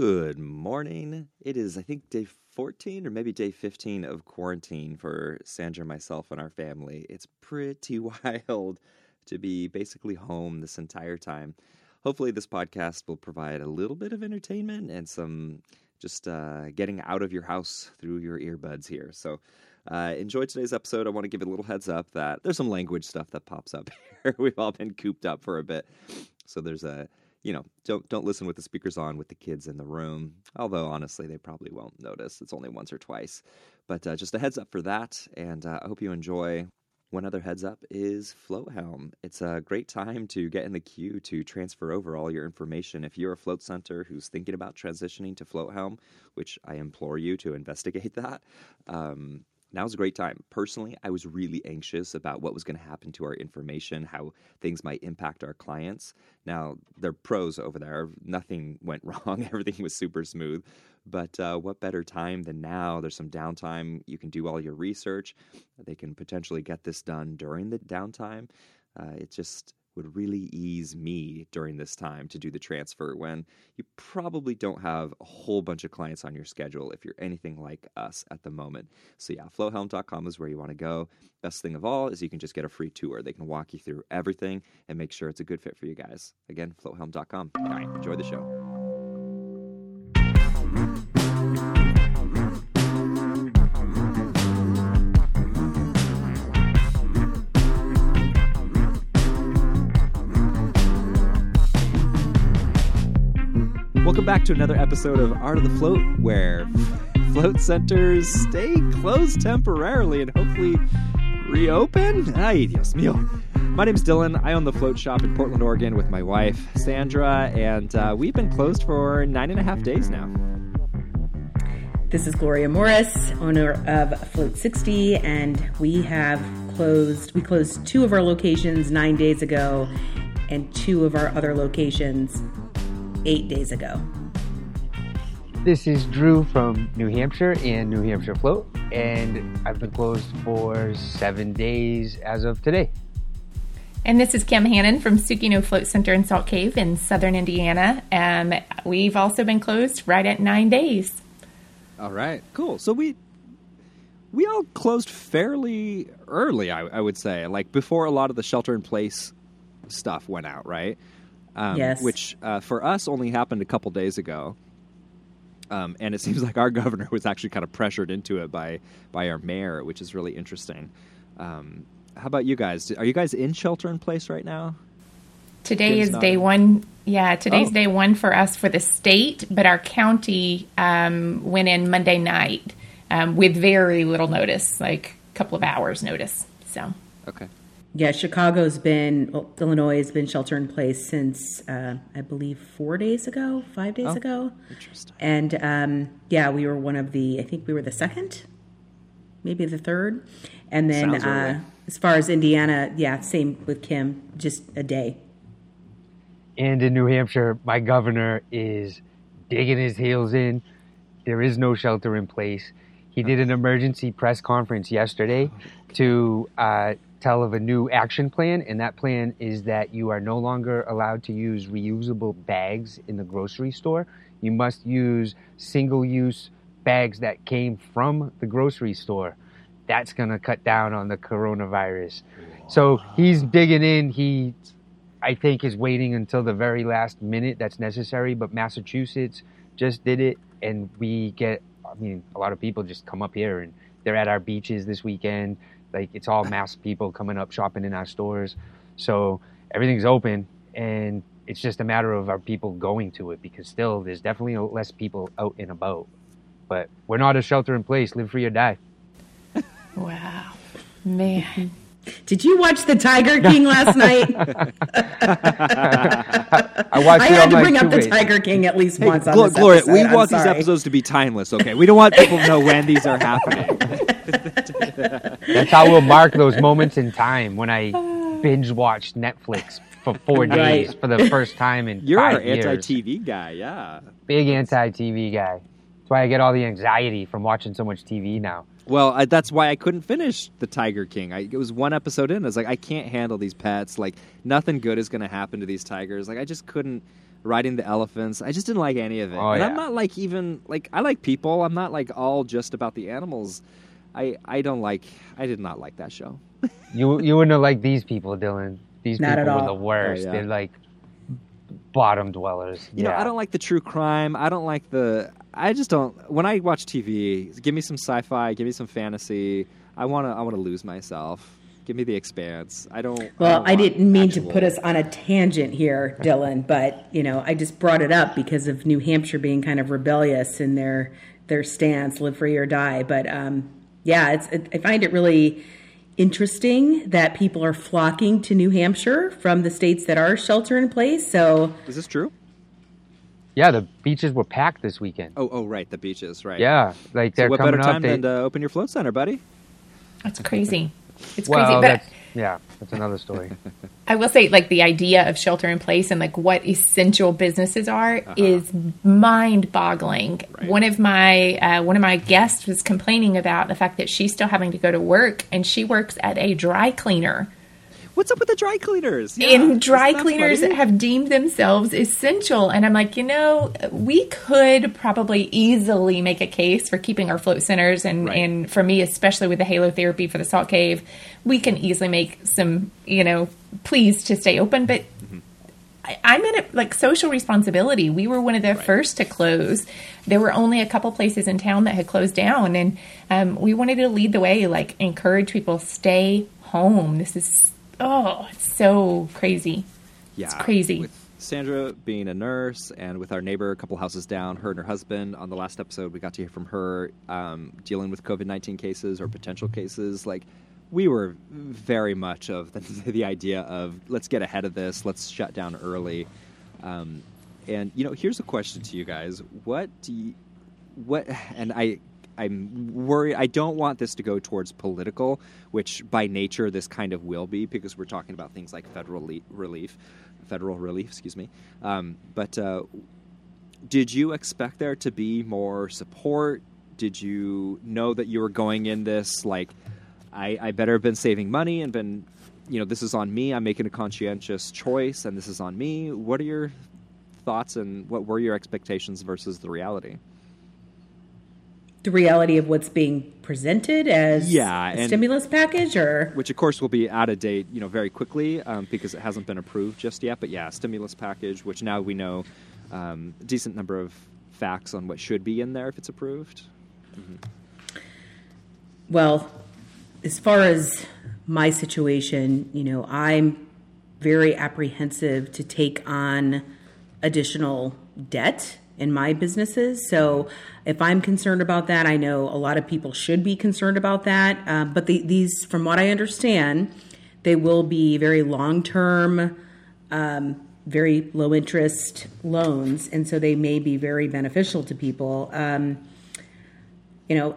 Good morning. It is, I think, day 14 or maybe day 15 of quarantine for Sandra, myself, and our family. It's pretty wild to be basically home this entire time. Hopefully, this podcast will provide a little bit of entertainment and some just uh, getting out of your house through your earbuds here. So, uh, enjoy today's episode. I want to give a little heads up that there's some language stuff that pops up here. We've all been cooped up for a bit. So, there's a you know, don't don't listen with the speakers on with the kids in the room. Although honestly, they probably won't notice. It's only once or twice. But uh, just a heads up for that, and uh, I hope you enjoy. One other heads up is Floathelm. It's a great time to get in the queue to transfer over all your information. If you're a float center who's thinking about transitioning to Floathelm, which I implore you to investigate that, um, now's a great time. Personally, I was really anxious about what was going to happen to our information, how things might impact our clients. Now, they're pros over there. Nothing went wrong, everything was super smooth. But uh, what better time than now? There's some downtime. You can do all your research. They can potentially get this done during the downtime. Uh, it just would really ease me during this time to do the transfer when you probably don't have a whole bunch of clients on your schedule if you're anything like us at the moment. So, yeah, floathelm.com is where you want to go. Best thing of all is you can just get a free tour. They can walk you through everything and make sure it's a good fit for you guys. Again, floathelm.com. All right, enjoy the show. To another episode of Art of the Float, where float centers stay closed temporarily and hopefully reopen. Ay, Dios mío. My name's Dylan. I own the float shop in Portland, Oregon with my wife, Sandra, and uh, we've been closed for nine and a half days now. This is Gloria Morris, owner of Float 60, and we have closed, we closed two of our locations nine days ago and two of our other locations eight days ago. This is Drew from New Hampshire and New Hampshire Float, and I've been closed for seven days as of today. And this is Kim Hannon from Sukino Float Center in Salt Cave in southern Indiana. Um, we've also been closed right at nine days. All right, cool. So we we all closed fairly early, I, I would say, like before a lot of the shelter in place stuff went out, right? Um, Yes. Which uh, for us only happened a couple days ago. Um, and it seems like our governor was actually kind of pressured into it by by our mayor, which is really interesting. Um, how about you guys? Are you guys in shelter in place right now? Today is day in. one. Yeah, today's Oh. day one for us for the state, but our county um, went in Monday night um, with very little notice, like a couple of hours notice. So, Okay. Yeah, Chicago's been, well, Illinois has been shelter in place since, uh, I believe, four days ago, five days Oh. ago. Interesting. And um, yeah, we were one of the, I think we were the second, maybe the third. And then right. uh, as far as Indiana, yeah, same with Kim, just a day. And in New Hampshire, my governor is digging his heels in. There is no shelter in place. He did an emergency press conference yesterday to uh, tell of a new action plan, and that plan is that you are no longer allowed to use reusable bags in the grocery store. You must use single use bags that came from the grocery store. That's going to cut down on the coronavirus. So he's digging in. He I think is waiting until the very last minute that's necessary. But Massachusetts just did it, and we get. I mean, a lot of people just come up here and they're at our beaches this weekend. Like it's all mass people coming up shopping in our stores, so everything's open, and it's just a matter of our people going to it because still there's definitely less people out and about. But we're not a shelter in place. Live free or die. wow, man. Did you watch the Tiger King last night? I watched I it had on to my bring up the. Tiger King at least once on Glo- this Gloria, episode. we I'm want these episodes to be timeless. Okay, we don't want people to know when these are happening. That's how we'll mark those moments in time when I binge watched Netflix for four days for the first time in You're our five years. anti-TV guy, yeah. Big anti-TV guy. That's why I get all the anxiety from watching so much TV now. Well, I, that's why I couldn't finish the Tiger King. I, it was one episode in. I was like, I can't handle these pets. Like, nothing good is going to happen to these tigers. Like, I just couldn't riding the elephants. I just didn't like any of it. Oh, and I'm not like even like I like people. I'm not like all just about the animals. I I don't like. I did not like that show. You you wouldn't have liked these people, Dylan. These Not people at were the worst. Oh, yeah. They're like bottom dwellers. You yeah. know, I don't like the true crime. I don't like the. I just don't. When I watch TV, give me some sci-fi. Give me some fantasy. I wanna. I wanna lose myself. Give me the expanse. I don't. Well, don't I didn't mean actual- to put us on a tangent here, Dylan, but you know, I just brought it up because of New Hampshire being kind of rebellious in their their stance, live free or die. But um, yeah, it's it, I find it really interesting that people are flocking to New Hampshire from the states that are shelter in place. So Is this true? Yeah, the beaches were packed this weekend. Oh, oh, right. The beaches, right? Yeah, like they're what coming better up. time they- than to open your float center, buddy? That's crazy. It's well, crazy. But that's yeah, that's another story. I will say, like the idea of shelter in place and like what essential businesses are is mind-boggling. One of my uh, one of my guests was complaining about the fact that she's still having to go to work, and she works at a dry cleaner. What's up with the dry cleaners? Yeah, and dry cleaners funny? have deemed themselves essential. And I'm like, you know, we could probably easily make a case for keeping our float centers. And, Right. and for me, especially with the halo therapy for the salt cave, we can easily make some, you know, pleas to stay open. But I, I'm in it like social responsibility. We were one of the first to close. There were only a couple places in town that had closed down, and um, we wanted to lead the way, like encourage people stay home. This is oh, it's so crazy. Yeah, It's crazy. With Sandra being a nurse, and with our neighbor a couple houses down, her and her husband. On the last episode, we got to hear from her um, dealing with COVID nineteen cases or potential cases. Like, we were very much of the, the idea of let's get ahead of this, let's shut down early. Um, and you know, here's a question to you guys: What do you, what? And I. I'm worried. I don't want this to go towards political, which by nature this kind of will be because we're talking about things like federal le- relief, federal relief. Excuse me. Um, but uh, did you expect there to be more support? Did you know that you were going in this like, I, I better have been saving money and been, you know, this is on me. I'm making a conscientious choice, and this is on me. What are your thoughts and what were your expectations versus the reality? The reality of what's being presented as Yeah, a stimulus package, or which of course will be out of date, you know, very quickly um, because it hasn't been approved just yet. But yeah, stimulus package, which now we know um, a decent number of facts on what should be in there if it's approved. Well, as far as my situation, you know, I'm very apprehensive to take on additional debt in my businesses. So if I'm concerned about that, I know a lot of people should be concerned about that. Uh, but the, these, from what I understand, they will be very long term, um, very low interest loans. And so they may be very beneficial to people. Um, you know,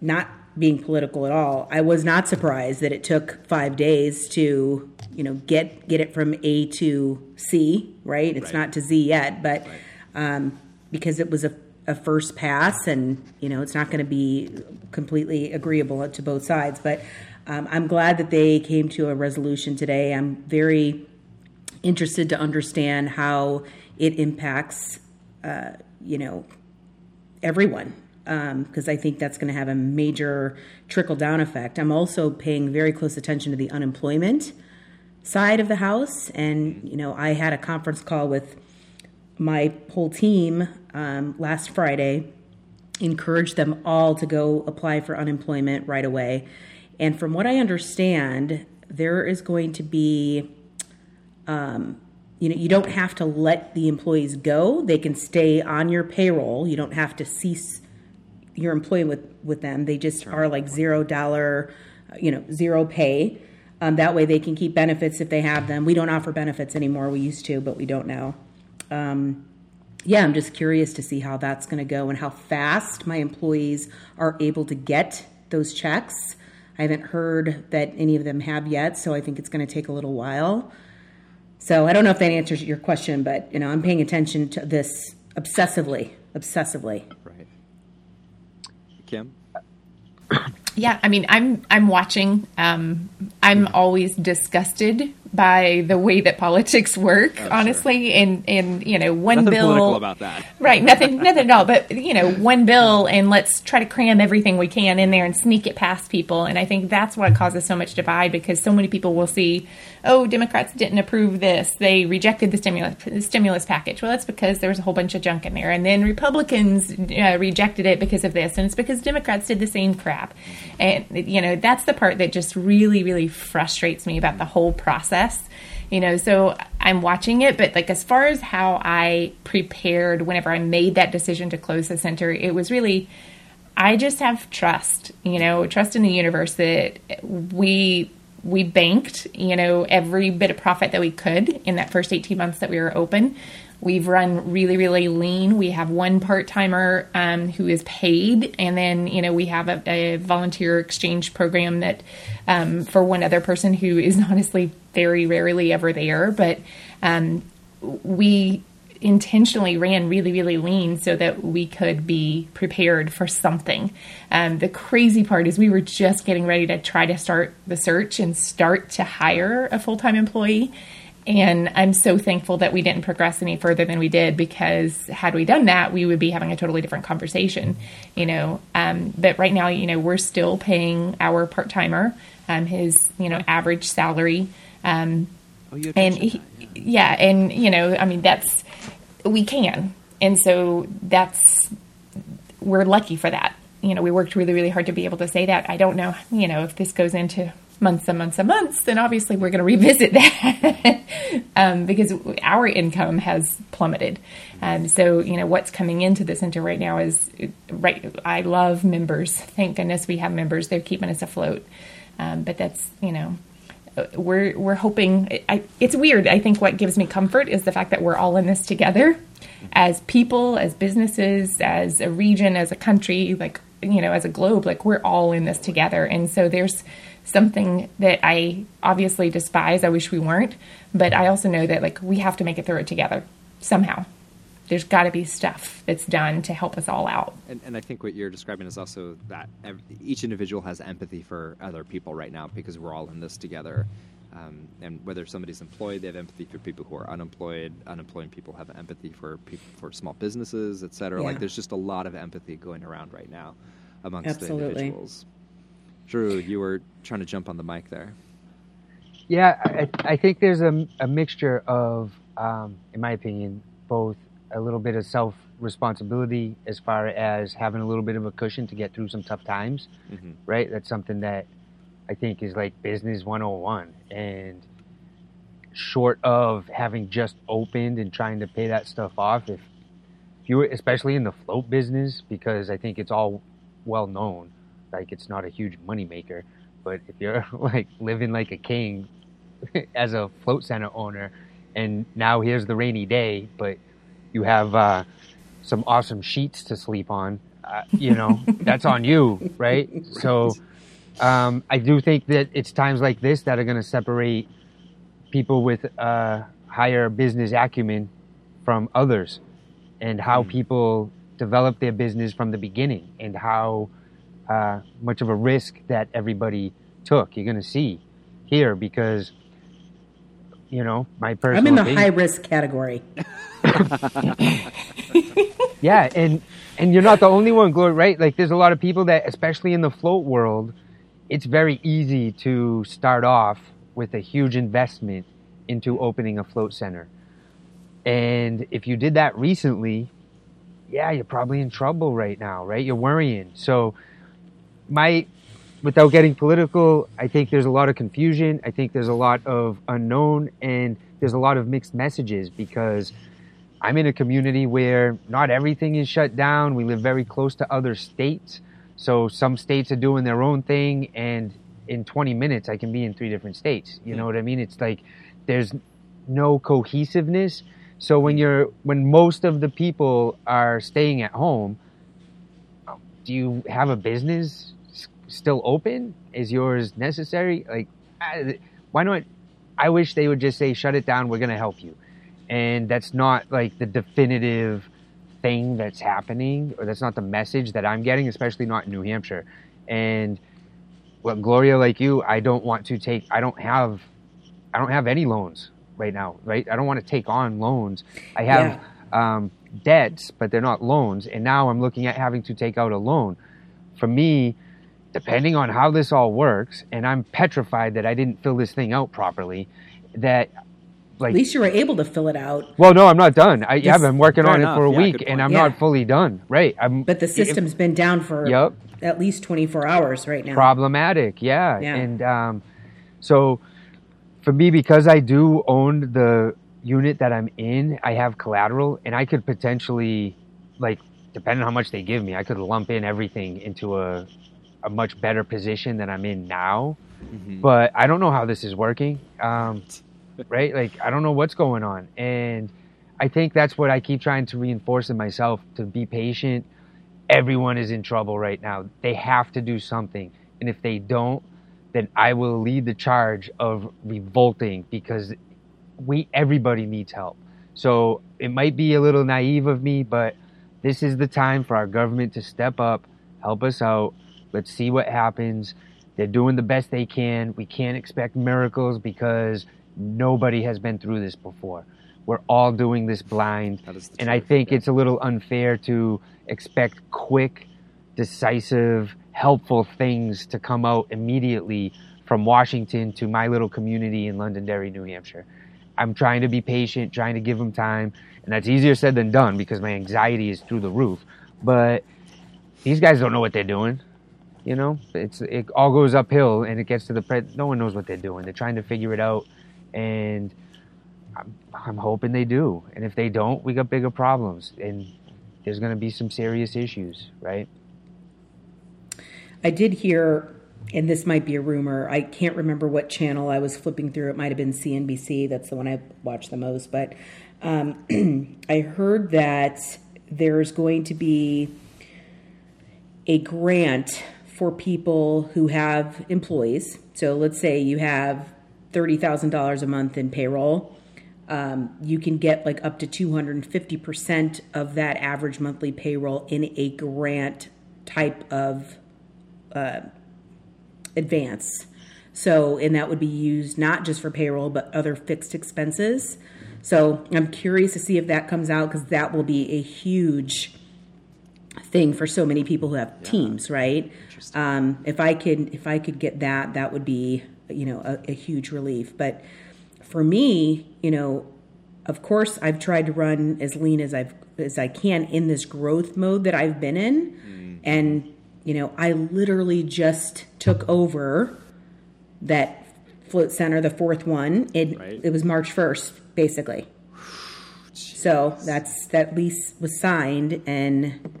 not being political at all, I was not surprised that it took five days to, you know, get get it from A to C. Right? It's Right. not to Z yet, but um, because it was a, a first pass, and you know, it's not going to be completely agreeable to both sides. But um, I'm glad that they came to a resolution today. I'm very interested to understand how it impacts, uh, you know, everyone because I think that's going to have a major trickle down effect. I'm also paying very close attention to the unemployment side of the house, and you know, I had a conference call with my whole team um, last Friday. Encouraged them all to go apply for unemployment right away, and from what I understand, there is going to be you know you don't have to let the employees go. They can stay on your payroll. You don't have to cease your employment with with them. They just are like zero dollar you know zero pay. Um, that way they can keep benefits if they have them. We don't offer benefits anymore. We used to but we don't now um, yeah i'm just curious to see how that's going to go and how fast my employees are able to get those checks i haven't heard that any of them have yet so i think it's going to take a little while so I don't know if that answers your question, but you know, I'm paying attention to this obsessively, obsessively. Right. Kim? Yeah, I mean, I'm I'm watching. Um, I'm always disgusted by the way that politics work, Oh, honestly. And and you know, one Nothing bill about that. Right, nothing, nothing at all. But you know, one bill, and let's try to cram everything we can in there and sneak it past people. And I think that's what causes so much divide because so many people will see, oh, Democrats didn't approve this; they rejected the stimulus the stimulus package. Well, that's because there was a whole bunch of junk in there, and then Republicans uh, rejected it because of this, and it's because Democrats did the same crap. And you know, that's the part that just really, really frustrates me about the whole process you know so i'm watching it but like as far as how i prepared whenever i made that decision to close the center it was really i just have trust you know trust in the universe that we we banked you know every bit of profit that we could in that first 18 months that we were open We've run really, really lean. We have one part timer um, who is paid, and then you know we have a, a volunteer exchange program that um, for one other person who is honestly very rarely ever there. But um, we intentionally ran really, really lean so that we could be prepared for something. Um, the crazy part is we were just getting ready to try to start the search and start to hire a full time employee. And I'm so thankful that we didn't progress any further than we did because had we done that, we would be having a totally different conversation, you know. Um, but right now, you know, we're still paying our part timer um, his, you know, average salary. Um, Oh, and he, yeah, and you know, I mean, that's we can, and so that's we're lucky for that. You know, we worked really, really hard to be able to say that. I don't know, you know, if this goes into months and months and months, then obviously we're going to revisit that um, because our income has plummeted. Um, so, you know, what's coming into the center right now is right. I love members. Thank goodness we have members. They're keeping us afloat. Um, but that's, you know, Uh, we're we're hoping. I, it's weird. I think what gives me comfort is the fact that we're all in this together, as people, as businesses, as a region, as a country, like you know, as a globe. Like we're all in this together, and so there's something that I obviously despise. I wish we weren't, but I also know that like we have to make it through it together somehow. There's got to be stuff that's done to help us all out. And, and I think what you're describing is also that each individual has empathy for other people right now because we're all in this together. Um, and whether somebody's employed, they have empathy for people who are unemployed. Unemployed people have empathy for people for small businesses, et cetera. Yeah. Like there's just a lot of empathy going around right now amongst the individuals. Drew, you were trying to jump on the mic there. Yeah, I, I think there's a, a mixture of, um, in my opinion, both a little bit of self responsibility as far as having a little bit of a cushion to get through some tough times, Mhm. right? That's something that I think is like business 101. And short of having just opened and trying to pay that stuff off, if, if you were, especially in the float business, because I think it's all well known, like it's not a huge moneymaker. But if you're like living like a king as a float center owner, and now here's the rainy day, but you have uh, some awesome sheets to sleep on, uh, you know, that's on you, right? So um, I do think that it's times like this that are going to separate people with uh, higher business acumen from others, and how people develop their business from the beginning, and how uh, much of a risk that everybody took. You're going to see here because, you know, my personal I'm in the opinion- high risk category. yeah, and and you're not the only one, Glory. Right? Like, there's a lot of people that, especially in the float world, it's very easy to start off with a huge investment into opening a float center. And if you did that recently, yeah, you're probably in trouble right now, right? You're worrying. So, my, without getting political, I think there's a lot of confusion. I think there's a lot of unknown, and there's a lot of mixed messages because I'm in a community where not everything is shut down. We live very close to other states. So some states are doing their own thing, and in 20 minutes, I can be in three different states. You know what I mean? It's like there's no cohesiveness. So when mm-hmm. you're when most of the people are staying at home, do you have a business still open? Is yours necessary? Like, I- why not? I wish they would just say, "Shut it down. We're going to help you," and that's not like the definitive thing that's happening, or that's not the message that I'm getting, especially not in New Hampshire. And what Gloria, like you, I don't want to take. I don't have I don't have any loans right now, right? I don't want to take on loans. I have um, debts, but they're not loans. And now I'm looking at having to take out a loan. For me, depending on how this all works, and I'm petrified that I didn't fill this thing out properly, that like At least you were able to fill it out, well, no, I'm not done. I, yeah, I've been working on enough. it for a Yeah, week, and. I'm Yeah. not fully done. Right? I'm, but the system's been down for Yep. at least 24 hours right now. problematic. Yeah, Yeah. and um, so for me, because I do own the unit that I'm in, I have collateral, and I could potentially, like, depending on how much they give me, I could lump in everything into a a much better position than I'm in now. Mm-hmm. But I don't know how this is working. Um, right? Like I don't know what's going on, and I think that's what I keep trying to reinforce in myself to be patient. Everyone is in trouble right now. They have to do something, and if they don't, then I will lead the charge of revolting because we everybody needs help. So it might be a little naive of me, but this is the time for our government to step up, help us out. Let's see what happens. They're doing the best they can. We can't expect miracles because nobody has been through this before. We're all doing this blind. That is the And I think yeah. it's a little unfair to expect quick, decisive, helpful things to come out immediately from Washington to my little community in Londonderry, New Hampshire. I'm trying to be patient, trying to give them time, and that's easier said than done because my anxiety is through the roof. But these guys don't know what they're doing. You know, it's it all goes uphill, and it gets to the pre- no one knows what they're doing. They're trying to figure it out, and I'm, I'm hoping they do. And if they don't, we got bigger problems, and there's going to be some serious issues, right? I did hear, and this might be a rumor. I can't remember what channel I was flipping through. It might have been CNBC. That's the one I watch the most. But um, I heard that there's going to be a grant for people who have employees. So let's say you have $30,000 a month in payroll. Um, you can get like up to 250% of that average monthly payroll in a grant type of uh, advance. So, and that would be used not just for payroll, but other fixed expenses. So, I'm curious to see if that comes out because that will be a huge thing for so many people who have teams, right? Um, if I could, if I could get that, that would be, you know, a, a huge relief. But for me, you know, of course, I've tried to run as lean as I've as I can in this growth mode that I've been in, and you know, I literally just took over that float center, the fourth one. It Right. it was March first, basically. So that's that lease was signed, and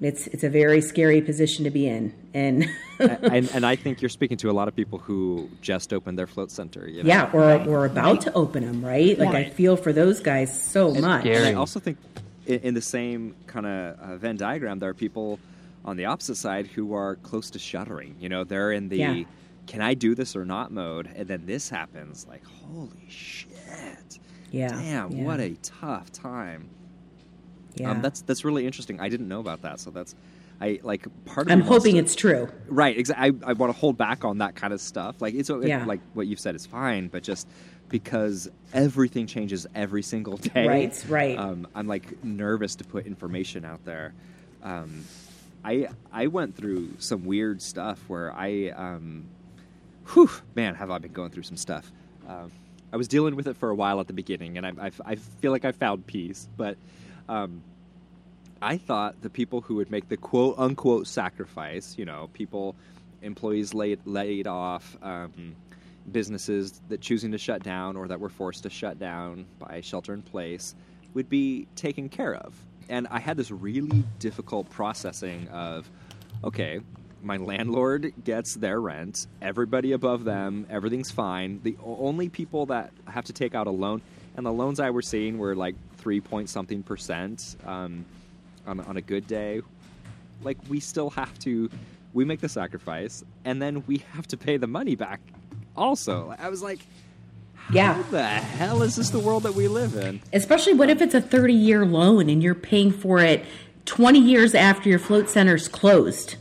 it's it's a very scary position to be in. And and, and I think you're speaking to a lot of people who just opened their float center. You know? yeah, or we're about to open them, right? Like I feel for those guys so much. scary. And I also think in, in the same kind of uh, Venn diagram, there are people on the opposite side who are close to shuttering. You know, they're in the Yeah. "can I do this or not" mode, and then this happens. Like, holy shit! Yeah, Damn, yeah. what a tough time. Yeah. Um, that's that's really interesting. I didn't know about that, so that's I like part of. I'm hoping to- it's true. Right, exactly. I, I want to hold back on that kind of stuff. Like it's it- like what you've said is fine, but just because everything changes every single day, Right, right. Um, I'm like nervous to put information out there. Um, I I went through some weird stuff where I, um, whew, man, have I been going through some stuff. Um, I was dealing with it for a while at the beginning, and I, I, I feel like I found peace, but. Um, I thought the people who would make the quote unquote sacrifice, you know, people, employees laid laid off, um, businesses that choosing to shut down or that were forced to shut down by shelter in place, would be taken care of. And I had this really difficult processing of, okay, my landlord gets their rent, everybody above them, everything's fine. The only people that have to take out a loan, and the loans I were seeing were like three point something percent um, on, on a good day. Like we still have to, we make the sacrifice, and then we have to pay the money back. Also, I was like, Yeah. how the hell is this the world that we live in? Especially what if it's a 30 year loan and you're paying for it 20 years after your float center's closed,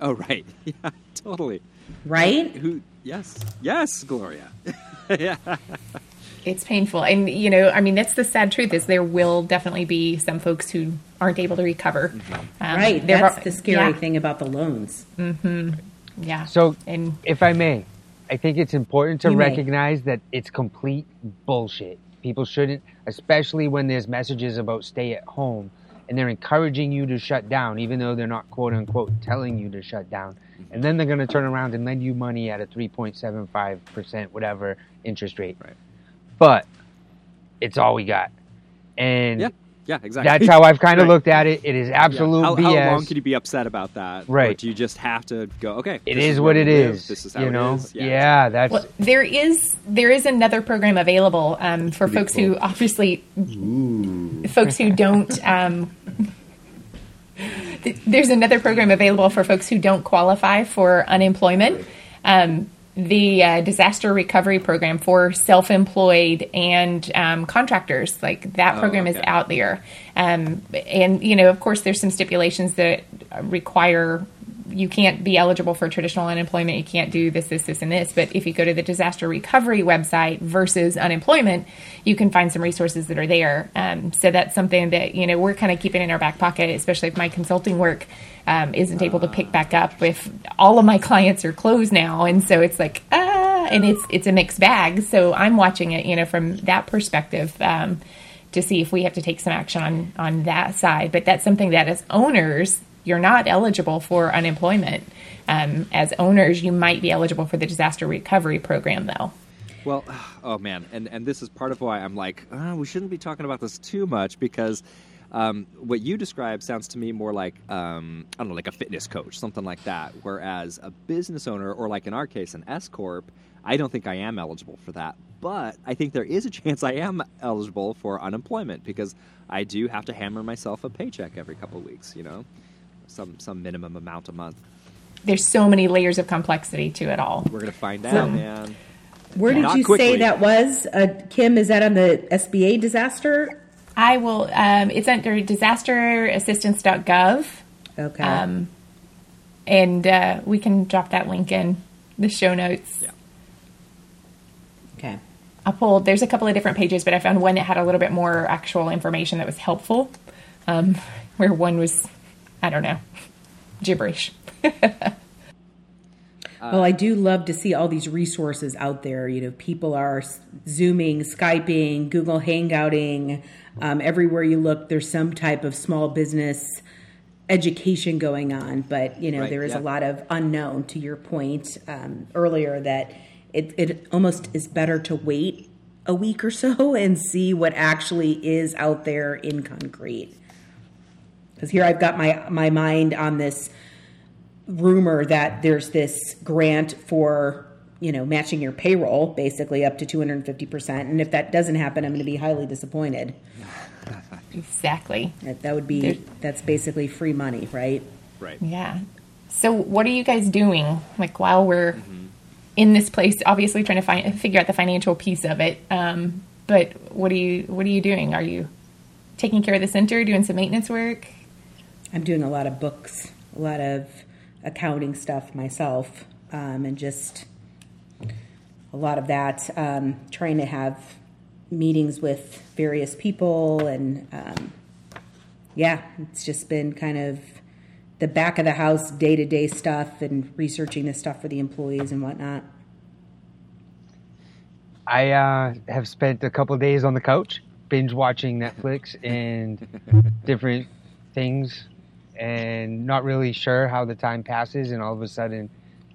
Oh right, yeah, totally. right? Who? Yes, yes, Gloria. yeah. It's painful, and you know, I mean, that's the sad truth is there will definitely be some folks who aren't able to recover. Um, right. That's are- the scary yeah, thing about the loans. Yeah. So, and if I may, I think it's important to You may. recognize that it's complete bullshit. People shouldn't, especially when there's messages about stay at home and they're encouraging you to shut down, even though they're not quote unquote telling you to shut down. And then they're going to turn around and lend you money at a 3.75%, whatever interest rate. Right. But it's all we got. And Yeah. Yeah. Exactly. that's how I've kind of Right. looked at it. It is Yeah. How, BS. how long could you be upset about that? Or Right. do you just have to go? Okay. It this is where what it is. live. This is how you know? is. Yeah, that's Well, there is there is another program available um, for folks who obviously folks who don't. Um, there's another program available for folks who don't qualify for unemployment. Um, the uh, disaster recovery program for self-employed and um, contractors, like that Oh, program is out there, um, and you know, of course, there's some stipulations that require you can't be eligible for traditional unemployment. You can't do this, this, this, and this. But if you go to the disaster recovery website versus unemployment, you can find some resources that are there. Um, so that's something that you know we're kind of keeping in our back pocket, especially if my consulting work um, isn't able to pick back up. If all of my clients are closed now, and so it's like ah, and it's it's a mixed bag. So I'm watching it, you know, from that perspective. Um, to see if we have to take some action on on that side. But that's something that as owners, you're not eligible for unemployment. Um, as owners, you might be eligible for the disaster recovery program, though. Well, oh man, and and this is part of why I'm like, uh, we shouldn't be talking about this too much because um, what you describe sounds to me more like um, I don't know, like a fitness coach, something like that. Whereas a business owner, or like in our case, an S corp, I don't think I am eligible for that. But I think there is a chance I am eligible for unemployment because I do have to hammer myself a paycheck every couple of weeks. You know, some some minimum amount a month. There's so many layers of complexity to it all. We're gonna find out, man. Where did Not you quickly. say that was? Uh, Kim, is that on the SBA disaster? I will. Um, it's under disasterassistance.gov, Okay. um, and uh, we can drop that link in the show notes. Yeah. okay. I pulled. There's a couple of different pages, but I found one that had a little bit more actual information that was helpful. Um, where one was, I don't know, gibberish. well, I do love to see all these resources out there. You know, people are Zooming, Skyping, Google Hangouting. Um, everywhere you look, there's some type of small business education going on. But, you know, Right, there is yeah. a lot of unknown to your point um, earlier that it, it almost is better to wait a week or so and see what actually is out there in concrete. Because here I've got my, my mind on this rumor that there's this grant for you know matching your payroll basically up to 250% and if that doesn't happen i'm going to be highly disappointed exactly. that, that would be There's- that's basically free money right Right. Yeah. So, what are you guys doing? Like while we're in this place, obviously trying to find figure out the financial piece of it. Um, but what are you what are you doing? Are you taking care of the center, doing some maintenance work? I'm doing a lot of books a lot of accounting stuff myself um, and just a lot of that um, trying to have meetings with various people and um, yeah it's just been kind of the back of the house day-to-day stuff and researching this stuff for the employees and whatnot. I uh, have spent a couple days on the couch, binge watching Netflix and different things, and not really sure how the time passes. And all of a sudden,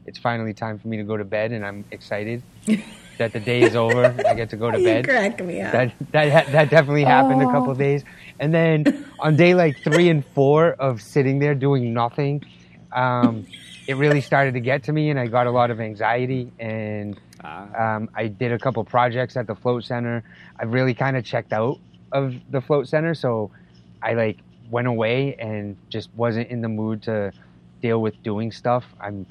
it's finally time for me to go to bed, and I'm excited that the day is over. I get to go to you bed. crack me up That that that definitely happened a couple of days, and then on day like three and four of sitting there doing nothing, um, it really started to get to me, and I got a lot of anxiety and. Ah. Um, I did a couple projects at the float center. I've really kind of checked out of the float center, so I like went away and just wasn't in the mood to deal with doing stuff. I'm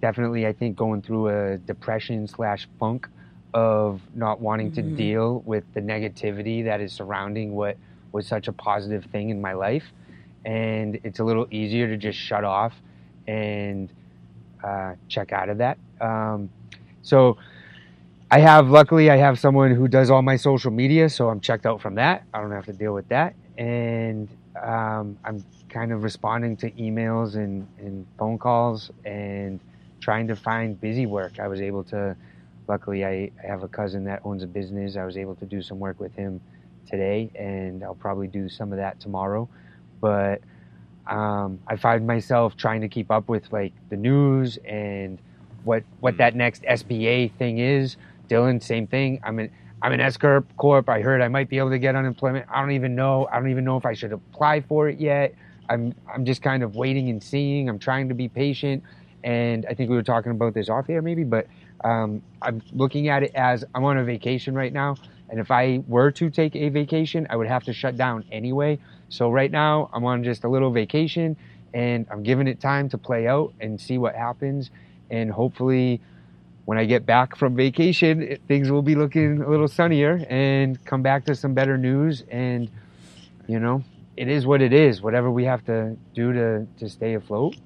definitely, I think, going through a depression slash funk of not wanting to deal with the negativity that is surrounding what was such a positive thing in my life, and it's a little easier to just shut off and uh, check out of that. Um, so I have, luckily, I have someone who does all my social media, so I'm checked out from that. I don't have to deal with that. And um, I'm kind of responding to emails and, and phone calls and trying to find busy work. I was able to, luckily, I, I have a cousin that owns a business. I was able to do some work with him today, and I'll probably do some of that tomorrow. But um, I find myself trying to keep up with like the news and what what that next SBA thing is. Dylan, same thing. I'm an I'm an S corp. I heard I might be able to get unemployment. I don't even know. I don't even know if I should apply for it yet. I'm I'm just kind of waiting and seeing. I'm trying to be patient, and I think we were talking about this off air maybe, but um, I'm looking at it as I'm on a vacation right now, and if I were to take a vacation, I would have to shut down anyway. So right now I'm on just a little vacation, and I'm giving it time to play out and see what happens, and hopefully. When I get back from vacation, it, things will be looking a little sunnier and come back to some better news. And, you know, it is what it is. Whatever we have to do to, to stay afloat,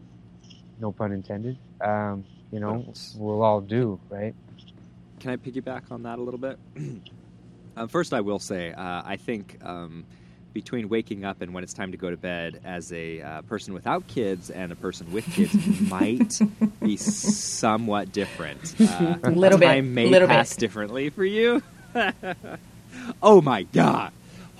no pun intended, um, you know, we'll all do, right? Can I piggyback on that a little bit? um, first, I will say, uh, I think um, between waking up and when it's time to go to bed as a uh, person without kids and a person with kids might be somewhat different. Uh, A little bit, Time may little bit. pass differently for you. oh my god!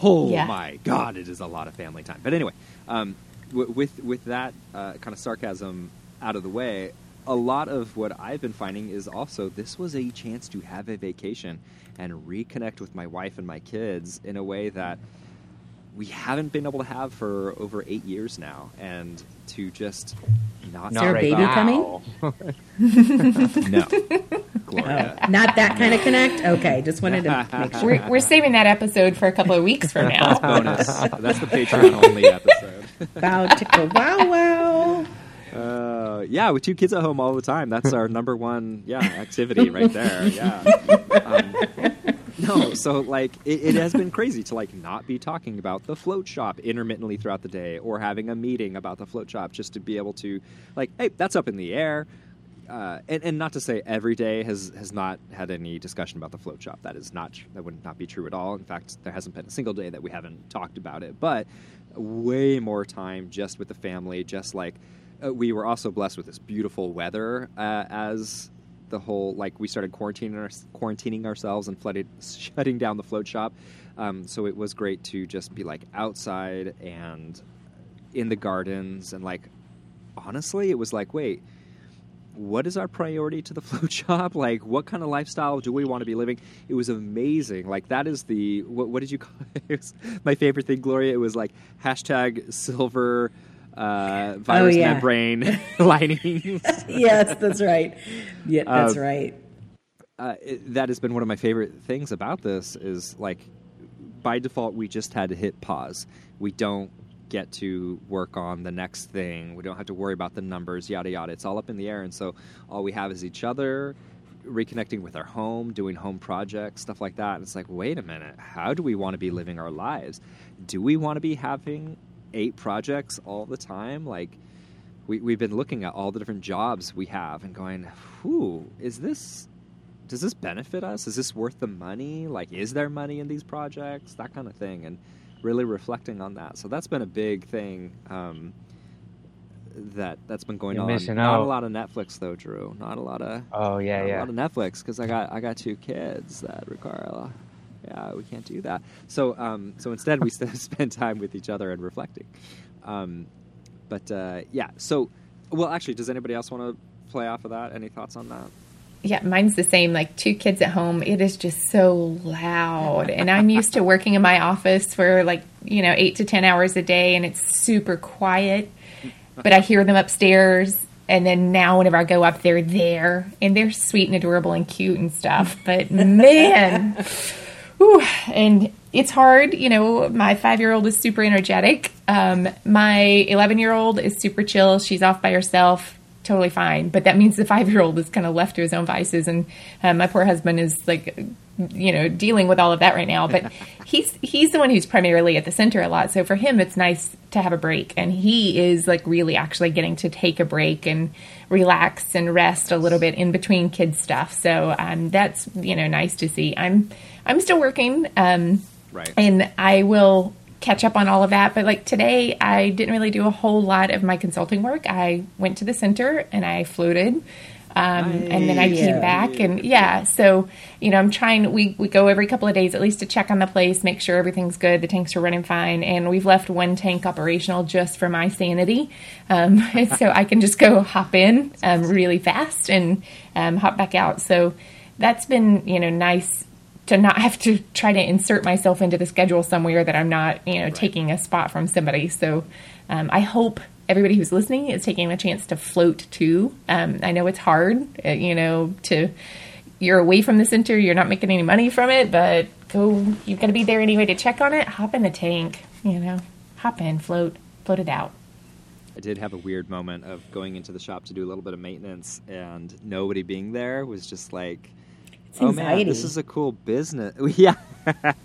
Oh Yeah. my god! It is a lot of family time. But anyway, um, w- with with that uh, kind of sarcasm out of the way, a lot of what I've been finding is also this was a chance to have a vacation and reconnect with my wife and my kids in a way that we haven't been able to have for over eight years now, and to just not there a right baby now. coming? No, Gloria. Not that kind of connect. Okay, just wanted to make sure. We're, we're saving that episode for a couple of weeks from now. bonus. That's the Patreon only episode. Wow, tickle, wow, wow. Uh, yeah, with two kids at home all the time. That's our number one, yeah, activity right there. Yeah. Um, no, so like it, it has been crazy to like not be talking about the float shop intermittently throughout the day, or having a meeting about the float shop just to be able to like, hey, that's up in the air. Uh, and, and not to say every day has, has not had any discussion about the float shop. That is not that would not be true at all. In fact, there hasn't been a single day that we haven't talked about it. But way more time just with the family. Just like uh, we were also blessed with this beautiful weather uh, as the whole like we started quarantining our, quarantining ourselves and flooded shutting down the float shop. Um, so it was great to just be like outside and in the gardens and like honestly, it was like wait what is our priority to the float shop? Like, what kind of lifestyle do we want to be living? It was amazing. Like, that is the what, what did you call it? it my favorite thing, Gloria. It was like hashtag silver uh, virus yeah. membrane linings. Yes, that's right. Yeah, that's Um, right. uh, it, that has been one of my favorite things about this is like by default we just had to hit pause we don't get to work on the next thing we don't have to worry about the numbers yada yada it's all up in the air and so all we have is each other reconnecting with our home doing home projects stuff like that and it's like wait a minute how do we want to be living our lives do we want to be having eight projects all the time like we, we've been looking at all the different jobs we have and going who is this does this benefit us? Is this worth the money? Like, is there money in these projects? That kind of thing, and really reflecting on that. So that's been a big thing um, that that's been going You're on. Not a lot of Netflix though, Drew. Not a lot of Oh yeah, yeah. a lot of Netflix because I got I got two kids that require. Yeah, we can't do that. So um, so instead we spend time with each other and reflecting. Um, but uh, yeah, so well, actually, does anybody else want to play off of that? Any thoughts on that? Yeah, mine's the same. Like two kids at home, it is just so loud. And I'm used to working in my office for like, you know, eight to 10 hours a day and it's super quiet. But I hear them upstairs. And then now, whenever I go up, they're there and they're sweet and adorable and cute and stuff. But man, whew, and it's hard. You know, my five year old is super energetic. Um, my 11 year old is super chill. She's off by herself totally fine. But that means the five year old is kind of left to his own vices, and uh, my poor husband is like you know, dealing with all of that right now. But he's he's the one who's primarily at the center a lot. So for him, it's nice to have a break, and he is like really actually getting to take a break and relax and rest a little bit in between kids stuff. So um, that's you know nice to see. I'm I'm still working, um, Right. and I will catch up on all of that. But like today, I didn't really do a whole lot of my consulting work. I went to the center and I floated. Um, and then I came Nice. back and yeah, so you know, I'm trying. We we go every couple of days at least to check on the place, make sure everything's good, the tanks are running fine, and we've left one tank operational just for my sanity, um, so I can just go hop in um, really fast and um, hop back out. So that's been you know nice to not have to try to insert myself into the schedule somewhere that I'm not, you know, taking a spot from somebody. So um, I hope everybody who's listening is taking the chance to float too. Um, I know it's hard, uh, you know, to you're away from the center, you're not making any money from it, but go, you've got to be there anyway to check on it. Hop in the tank, you know, hop in, float, float it out. I did have a weird moment of going into the shop to do a little bit of maintenance, and nobody being there was just like, It's "Oh man, this is a cool business." yeah,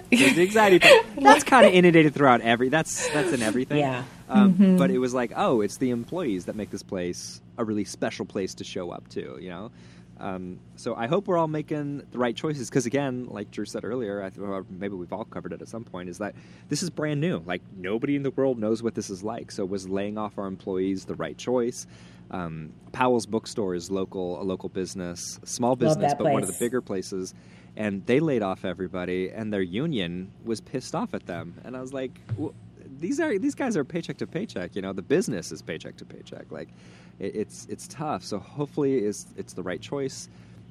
There's the anxiety. that's kind of inundated throughout every. That's that's in everything. Yeah. Um, But it was like, oh, it's the employees that make this place a really special place to show up to. You know. Um, so I hope we're all making the right choices because again, like Drew said earlier, I th- maybe we've all covered it at some point, is that this is brand new. Like nobody in the world knows what this is like. So was laying off our employees the right choice? Um, Powell's Bookstore is local, a local business, small business, but one of the bigger places. And they laid off everybody, and their union was pissed off at them. And I was like, well, these are these guys are paycheck to paycheck. You know, the business is paycheck to paycheck. Like, it, it's it's tough. So hopefully, it's it's the right choice.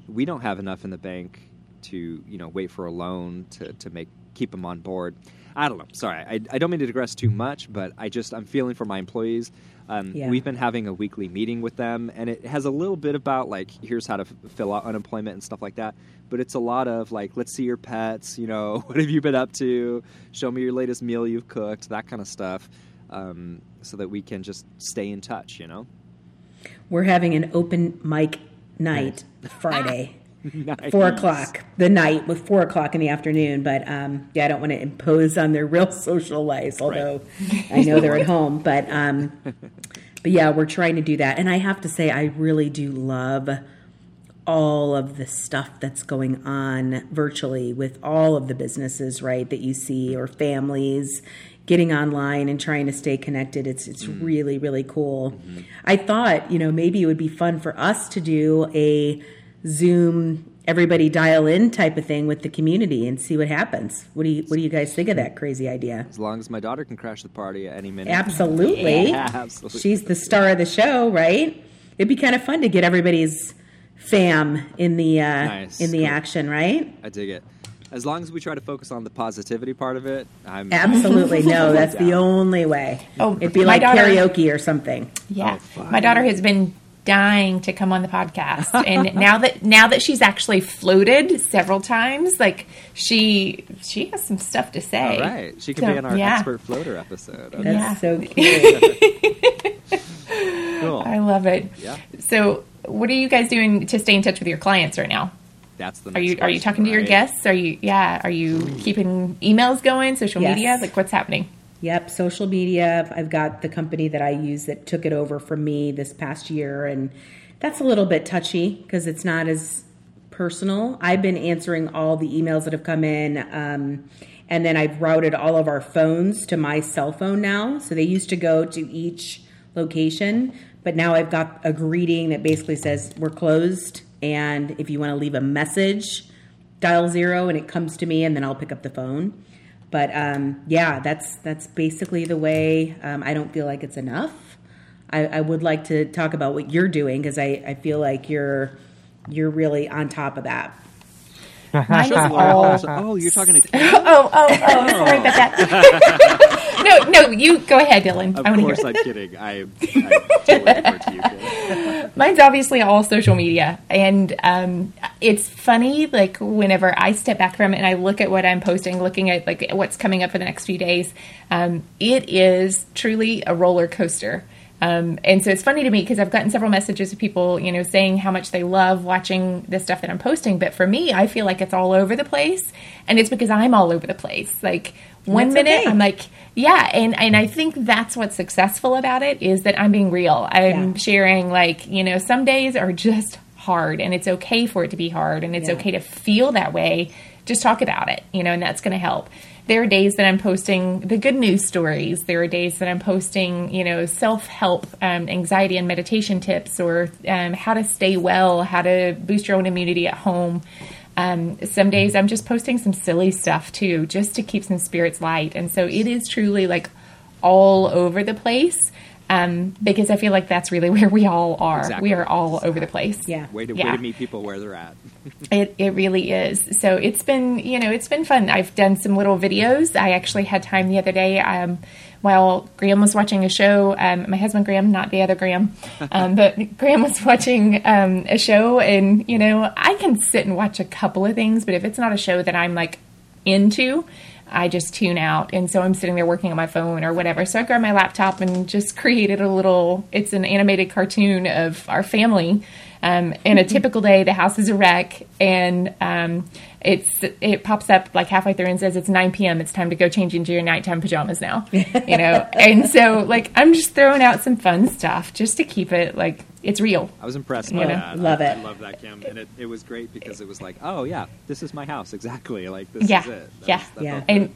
We don't have enough in the bank to you know wait for a loan to to make keep them on board. I don't know. Sorry, I, I don't mean to digress too much, but I just I'm feeling for my employees. Um, Yeah. We've been having a weekly meeting with them, and it has a little bit about like here's how to f- fill out unemployment and stuff like that. But it's a lot of like let's see your pets. You know, what have you been up to? Show me your latest meal you've cooked. That kind of stuff, um, so that we can just stay in touch. You know. We're having an open mic night Friday. Nice. Four o'clock, the night with four o'clock in the afternoon. But um, yeah, I don't want to impose on their real social lives, although I know they're at home. But um, but yeah, we're trying to do that. And I have to say, I really do love all of the stuff that's going on virtually with all of the businesses, right, that you see or families getting online and trying to stay connected. It's it's really really cool. I thought, you know, maybe it would be fun for us to do a Zoom everybody dial in type of thing with the community and see what happens. What do you what do you guys think of that crazy idea? As long as my daughter can crash the party at any minute. Absolutely. Yeah, absolutely. She's the star of the show, right? It'd be kind of fun to get everybody's fam in the uh, Nice. in the Cool. action, right? I dig it. As long as we try to focus on the positivity part of it, I'm Absolutely. No, that's the only way. Oh, It'd be like daughter- karaoke or something. Yeah, Oh, my daughter has been dying to come on the podcast, and now that now that she's actually floated several times, like she she has some stuff to say. All right. She could So, be in our yeah. expert floater episode. Okay, That's Yeah. so cute. cool. I love it. Yeah. So, what are you guys doing to stay in touch with your clients right now? That's the Are next you are you question, talking to your guests? Are you yeah? Are you keeping emails going? Social Yes. media? Like what's happening? Yep, social media. I've got the company that I use that took it over from me this past year, and that's a little bit touchy because it's not as personal. I've been answering all the emails that have come in, um, and then I've routed all of our phones to my cell phone now. So they used to go to each location, but now I've got a greeting that basically says we're closed, and if you want to leave a message, dial zero, and it comes to me, and then I'll pick up the phone. But um, yeah, that's that's basically the way. Um, I don't feel like it's enough. I, I would like to talk about what you're doing because I, I feel like you're you're really on top of that. Mine is all oh, you're talking to Kim? oh, oh, oh, sorry about that. no, no, you go ahead, Dylan. Of I want to hear course, it. I'm kidding. I, I'm totally refer to you, Kim. Mine's obviously all social media. And um, it's funny, like, whenever I step back from it and I look at what I'm posting, looking at, like, what's coming up for the next few days, um, it is truly a roller coaster. Um, and so it's funny to me because I've gotten several messages of people, you know, saying how much they love watching the stuff that I'm posting. But for me, I feel like it's all over the place, and it's because I'm all over the place. Like one That's minute okay. I'm like, yeah, and and I think that's what's successful about it is that I'm being real. I'm Yeah. sharing like, you know, some days are just hard, and it's okay for it to be hard, and it's Yeah. okay to feel that way. Just talk about it, you know, and that's going to help. There are days that I'm posting the good news stories. There are days that I'm posting, you know, self help, um, anxiety and meditation tips, or um, how to stay well, how to boost your own immunity at home. Um, some days I'm just posting some silly stuff too, just to keep some spirits light. And so it is truly like all over the place um, because I feel like that's really where we all are. Exactly. We are all over the place. Yeah. Way to Yeah. way to meet people where they're at. It, it really is. So it's been, you know, it's been fun. I've done some little videos. I actually had time the other day um, while Graham was watching a show. Um, my husband Graham, not the other Graham, um, but Graham was watching um, a show, and you know, I can sit and watch a couple of things, but if it's not a show that I'm like into. I just tune out. And so I'm sitting there working on my phone or whatever. So I grabbed my laptop and just created a little, it's an animated cartoon of our family. Um, in a typical day, the house is a wreck, and um, it's it pops up like halfway through and says it's 9 p.m. It's time to go change into your nighttime pajamas now, you know. and so like I'm just throwing out some fun stuff just to keep it like it's real. I was impressed by Yeah. that. Love I, it. I love that, Kim, and it, it was great because it was like, oh yeah, this is my house exactly. Like this Yeah. is it. That Yeah. was- that Yeah. And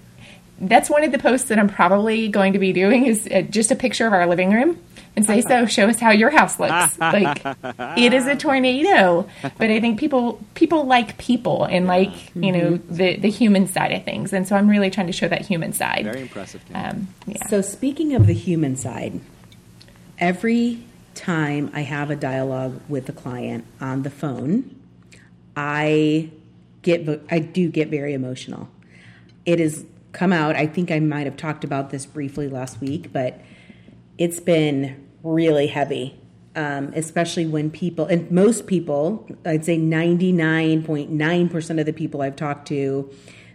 that's one of the posts that I'm probably going to be doing is uh, just a picture of our living room and say, so show us how your house looks. like it is a tornado, but I think people people like people and like you know the the human side of things, and so I'm really trying to show that human side. very impressive. Um, yeah. So, speaking of the human side, every time I have a dialogue with a client on the phone, I get I do get very emotional. It has come out. I think I might have talked about this briefly last week, but it's been really heavy, um, especially when people and most people, I'd say ninety nine point nine percent of the people I've talked to,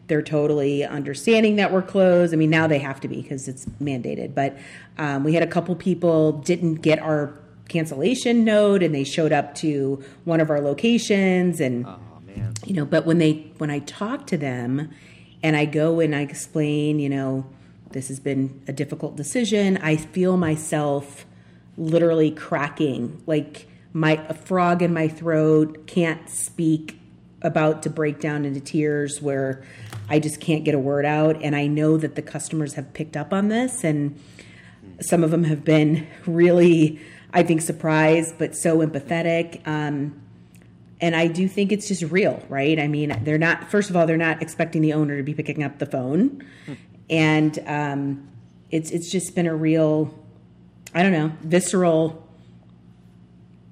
they're totally understanding that we're closed. I mean, now they have to be because it's mandated. But um, we had a couple people didn't get our cancellation note, and they showed up to one of our locations and oh man. you know but when they when i talk to them and i go and i explain you know this has been a difficult decision i feel myself literally cracking like my a frog in my throat can't speak about to break down into tears where i just can't get a word out and i know that the customers have picked up on this and some of them have been really i think surprised but so empathetic um, and I do think it's just real, right? I mean, they're not. First of all, they're not expecting the owner to be picking up the phone, and um, it's it's just been a real, I don't know, visceral,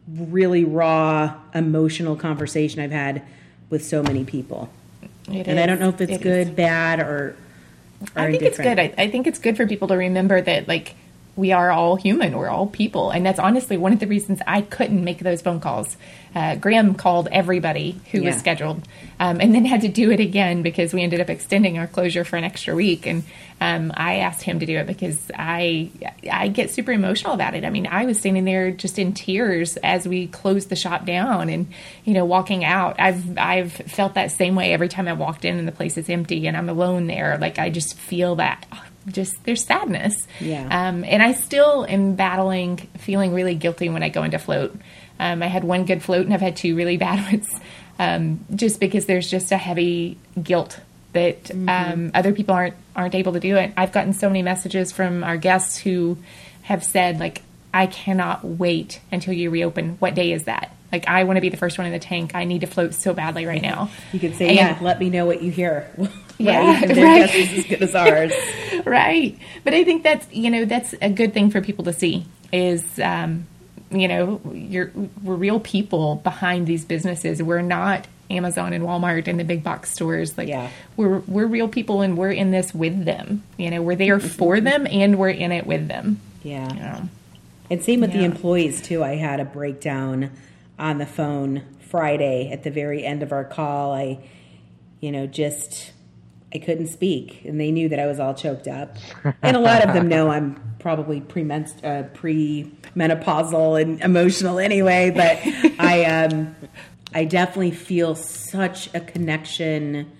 really raw, emotional conversation I've had with so many people, It and I don't know if it's It is. good, bad, or. or I think it's good. I, I think it's good for people to remember that like we are all human. We're all people, and that's honestly one of the reasons I couldn't make those phone calls. Uh, Graham called everybody who was scheduled, um, and then had to do it again because we ended up extending our closure for an extra week. And um, I asked him to do it because I I get super emotional about it. I mean, I was standing there just in tears as we closed the shop down, and you know, walking out. I've I've felt that same way every time I walked in and the place is empty and I'm alone there. Like I just feel that just there's sadness. Yeah. Um, and I still am battling feeling really guilty when I go into float. Um, I had one good float and I've had two really bad ones. Um, just because there's just a heavy guilt that um, other people aren't aren't able to do it. I've gotten so many messages from our guests who have said like, "I cannot wait until you reopen. What day is that? Like, I want to be the first one in the tank. I need to float so badly right now." You could say, And- yeah, let me know what you hear. Yeah, right? Their right. guess is as good as ours. right but i think that's you know that's a good thing for people to see is um, you know you're we're real people behind these businesses we're not amazon and walmart and the big box stores like Yeah. we're we're real people and we're in this with them you know we're there for them and we're in it with them Yeah. you know And same with the employees too. I had a breakdown on the phone Friday at the very end of our call. I, you know, just I couldn't speak, and they knew that I was all choked up. And a lot of them know I'm probably premenst- uh, pre-menopausal and emotional anyway. But I, um, I definitely feel such a connection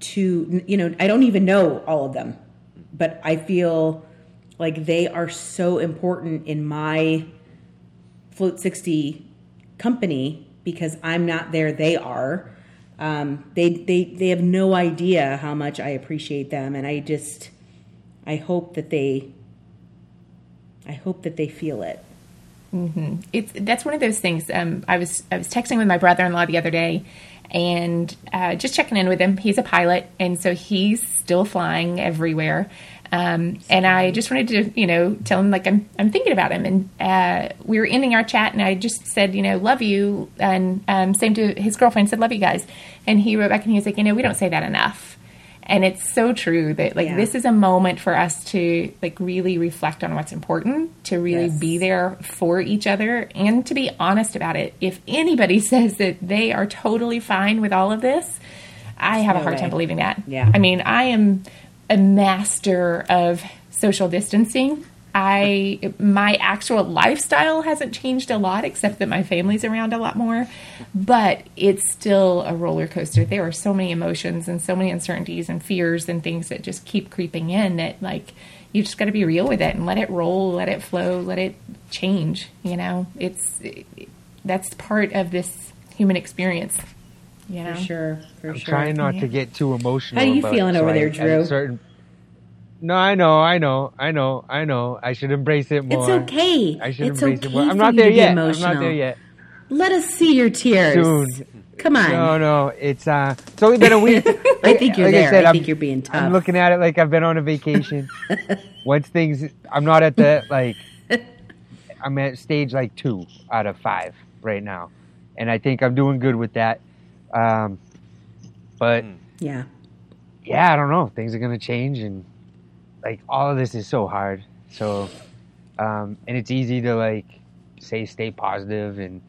to you know. I don't even know all of them, but I feel like they are so important in my Float 60 company because I'm not there, they are. Um, they, they, they have no idea how much I appreciate them. And I just, I hope that they, I hope that they feel it. it's that's one of those things. Um, I was I was texting with my brother in law the other day, and uh, just checking in with him. He's a pilot, and so he's still flying everywhere. Um, and I just wanted to, you know, tell him like I'm I'm thinking about him. And uh, we were ending our chat, and I just said, you know, love you, and um, same to his girlfriend said, love you guys. And he wrote back, and he was like, you know, we don't say that enough. And it's so true that like Yeah. this is a moment for us to like really reflect on what's important, to really Yes. be there for each other and to be honest about it. If anybody says that they are totally fine with all of this, I have a hard way. time believing that. Yeah. I mean, I am a master of social distancing. I my actual lifestyle hasn't changed a lot except that my family's around a lot more, but it's still a roller coaster. There are so many emotions and so many uncertainties and fears and things that just keep creeping in that like you just got to be real with it and let it roll, let it flow, let it change, you know. It's that's part of this human experience. You know. For sure. For I'm sure. trying not Yeah. to get too emotional. How are you about- feeling so over I- there, at Drew? Certain... No, I know, I know, I know, I know. I should embrace it more. It's okay. I should it's embrace okay it more. I'm not there yet. Emotional. I'm not there yet. Let us see your tears. Soon. Come on. No, no, it's uh, it's only been a week. I think you're like there. I, said, I am think you're being tough. I'm looking at it like I've been on a vacation. Once things, I'm not at the like, I'm at stage like two out of five right now, and I think I'm doing good with that. Um, but Yeah. yeah, I don't know. Things are gonna change, and like all of this is so hard. So, um, and it's easy to like say stay positive, and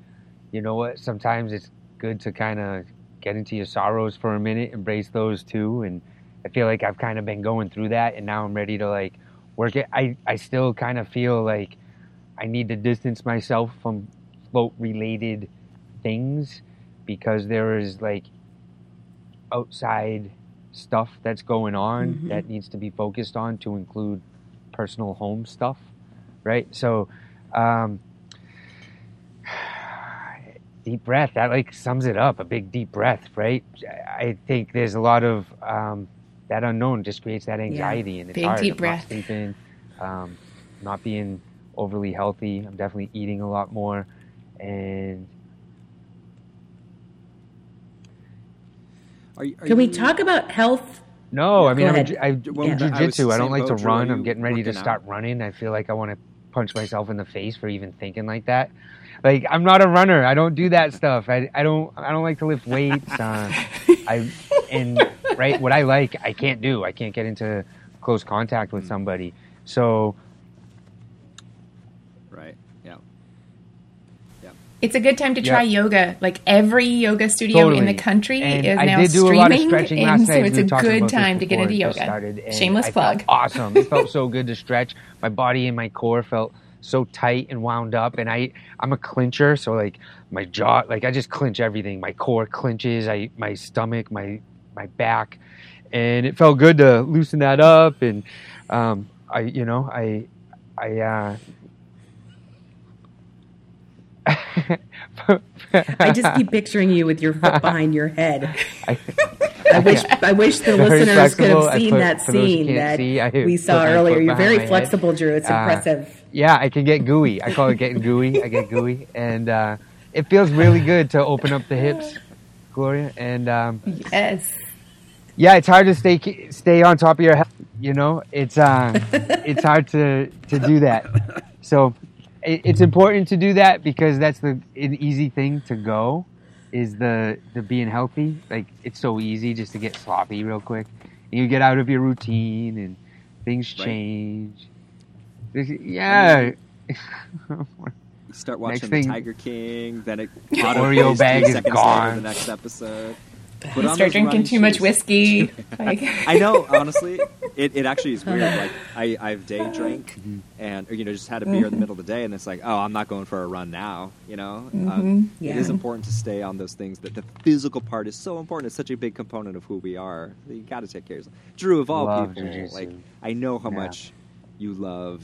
you know what? Sometimes it's good to kind of get into your sorrows for a minute, embrace those too. And I feel like I've kind of been going through that, and now I'm ready to like work it. I I still kind of feel like I need to distance myself from float related things because there is like outside stuff that's going on Mhm. that needs to be focused on to include personal home stuff right so um deep breath that like sums it up a big deep breath right i think there's a lot of um that unknown just creates that anxiety and it's Big hard deep breath. not sleeping um not being overly healthy i'm definitely eating a lot more and Are, you- are Can we you- talk about health? No, I mean, I'm a ahead. ju- I Well, do Yeah. I was jujitsu. I the don't like to boat, Drew. Are run. I'm getting ready to start out? running. I feel like I want to punch myself in the face for even thinking like that. Like I'm not a runner. I don't do that stuff. I, I don't I don't like to lift weights. Uh, I and right what I like I can't do. I can't get into close contact with somebody. So Right. Yeah. It's a good time to try Yeah. yoga. Like every yoga studio in the country And is I now streaming, a lot of stretching and so it's We a good time to get into yoga. started, Shameless plug. awesome. It felt so good to stretch. My body and my core felt so tight and wound up. And I, I'm a clincher, so like my jaw, like I just clinch everything. My core clinches. I, my stomach, my, my back, and it felt good to loosen that up. And um, I, you know, I, I. Uh, I just keep picturing you with your foot behind your head. I, I wish I wish the Very listeners could have seen put- that for those who scene that see, we saw earlier. You're very my head. flexible, Drew. It's Uh, impressive. Yeah, I can get gooey. I call it getting gooey. I get gooey, and uh, it feels really good to open up the hips, Gloria. And um, Yes. yeah, it's hard to stay stay on top of your health. You know, it's uh, it's hard to to do that. So it, it's important to do that because that's the an easy thing to go is the the being healthy. Like it's so easy just to get sloppy real quick. And You get out of your routine and things Right. change. Yeah. You start watching thing- the Tiger King, then it Oreo bag is gone. the next episode. Put on Start drinking running too much whiskey. like, I know, honestly, it, it actually is weird. Like I, I've day drank and or, you know just had a beer in the middle of the day, and it's like, oh, I'm not going for a run now. You know, um, it is important to stay on those things. That the physical part is so important. It's such a big component of who we are. You got to take care of yourself. Drew, of all Love people, jujitsu. like I know how Yeah. much you love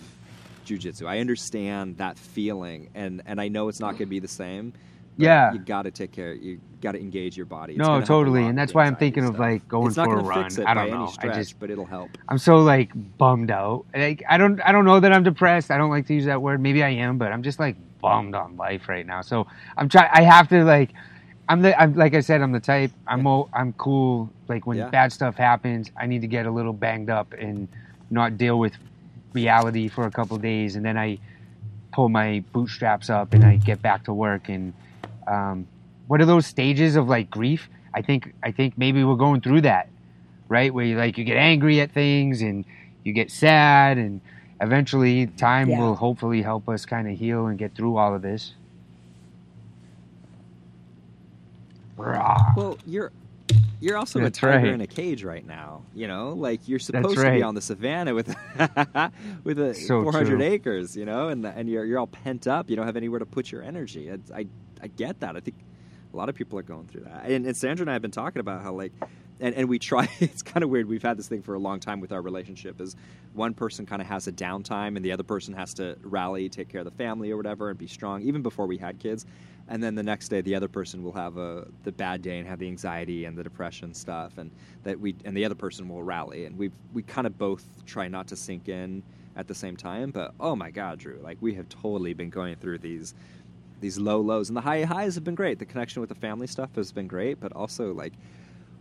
jujitsu. I understand that feeling, and and I know it's not going to be the same. Yeah. you got to take care. You got to engage your body. It's No, gonna help a totally, and that's why I'm thinking of, stuff. like, going for a run. I don't know. I stretch, just- but it'll help. I'm so like bummed out. Like I don't I don't know that I'm depressed. I don't like to use that word. Maybe I am, but I'm just like bummed on life right now. So I'm trying. I have to like. I'm the. I'm like I said. I'm the type. I'm. o- I'm cool. Like when Yeah. bad stuff happens, I need to get a little banged up and not deal with reality for a couple days, and then I pull my bootstraps up and I get back to work. And um, what are those stages of like grief? I think. I think maybe we're going through that right? Where you like you get angry at things and you get sad, and eventually time Yeah. will hopefully help us kind of heal and get through all of this. Well, you're you're also That's a tiger right. in a cage right now. You know, like you're supposed to be on the savannah with with a So 400 true. acres. You know, and and you're you're all pent up. You don't have anywhere to put your energy. It's, I I get that. I think a lot of people are going through that. And, and Sandra and I have been talking about how like. And, and we try it's kind of weird we've had this thing for a long time with our relationship is one person kind of has a downtime and the other person has to rally take care of the family or whatever and be strong even before we had kids and then the next day the other person will have a the bad day and have the anxiety and the depression stuff and that we and the other person will rally and we we kind of both try not to sink in at the same time but oh my god drew like we have totally been going through these these low lows and the high highs have been great the connection with the family stuff has been great but also like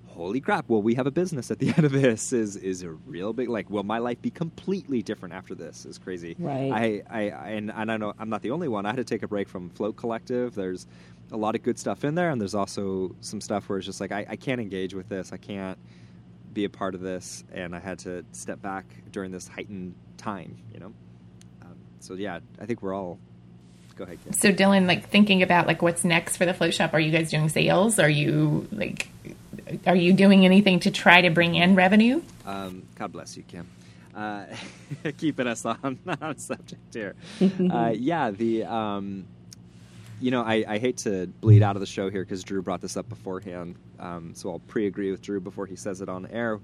holy crap will we have a business at the end of this is is a real big like will my life be completely different after this is crazy Right. I, I, I and, and I know I'm not the only one. I had to take a break from Float Collective. There's a lot of good stuff in there, and there's also some stuff where it's just like I, I can't engage with this. I can't be a part of this, and I had to step back during this heightened time. You know, um, so yeah, I think we're all. Go ahead, Kim. so Dylan, like thinking about like what's next for the float shop. Are you guys doing sales? Are you like, are you doing anything to try to bring in revenue? Um, God bless you, Kim. Uh, keeping us on, on subject here. uh, yeah, the um, you know I, I hate to bleed out of the show here because Drew brought this up beforehand, um, so I'll pre-agree with Drew before he says it on air.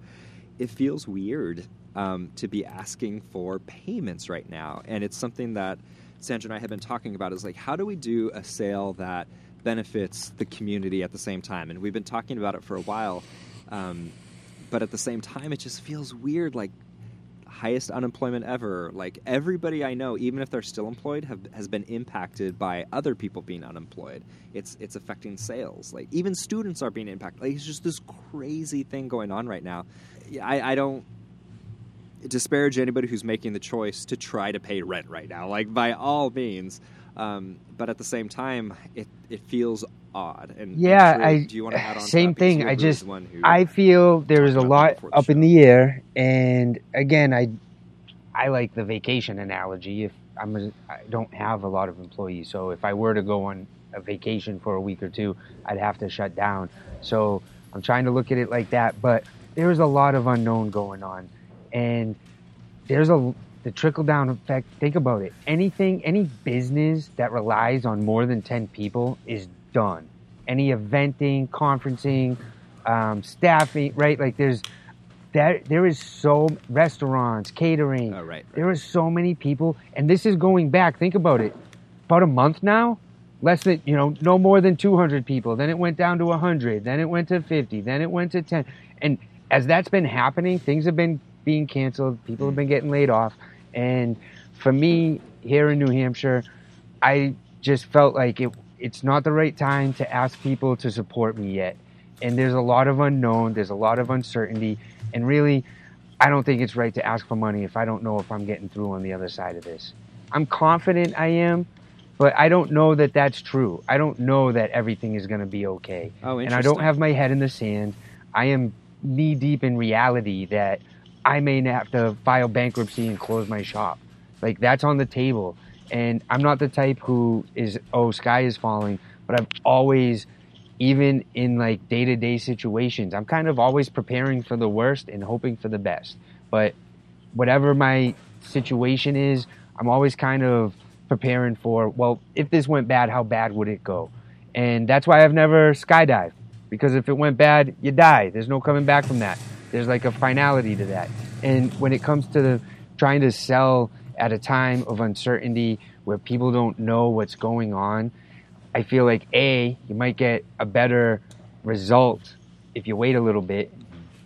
It feels weird um, to be asking for payments right now, and it's something that Sandra and I have been talking about. Is like how do we do a sale that benefits the community at the same time? And we've been talking about it for a while. Um, but at the same time, it just feels weird. Like highest unemployment ever. Like everybody I know, even if they're still employed, have has been impacted by other people being unemployed. It's it's affecting sales. Like even students are being impacted. Like it's just this crazy thing going on right now. I, I don't disparage anybody who's making the choice to try to pay rent right now. Like by all means. Um, but at the same time, it, it feels odd. And Yeah, I do you want to add on? same that? Thing. I just I feel there is a lot the up in the air, and again, I I like the vacation analogy. If I'm a, I don't have a lot of employees, so if I were to go on a vacation for a week or two, I'd have to shut down. So I'm trying to look at it like that, but there's a lot of unknown going on, and there's a the trickle down effect. Think about it. Anything, any business that relies on more than ten people is done. Any eventing, conferencing, um, staffing, right? Like there's there there is so restaurants, catering. Oh, right, right. There are so many people, and this is going back. Think about it. About a month now, less than you know, no more than 200 people. Then it went down to 100. Then it went to 50. Then it went to 10. And as that's been happening, things have been being canceled. People have mm. been getting laid off. And for me, here in New Hampshire, I just felt like it. It's not the right time to ask people to support me yet. And there's a lot of unknown. There's a lot of uncertainty. And really, I don't think it's right to ask for money if I don't know if I'm getting through on the other side of this. I'm confident I am, but I don't know that that's true. I don't know that everything is going to be okay. Oh, and I don't have my head in the sand. I am knee deep in reality that I may have to file bankruptcy and close my shop. Like that's on the table. And I'm not the type who is, oh, sky is falling, but I've always even in like day to day situations. I'm kind of always preparing for the worst and hoping for the best. But whatever my situation is, I'm always kind of preparing for, well, if this went bad, how bad would it go? And that's why I've never skydived because if it went bad, you die. There's no coming back from that. There's like a finality to that. And when it comes to the, trying to sell at a time of uncertainty where people don't know what's going on, I feel like A, you might get a better result if you wait a little bit.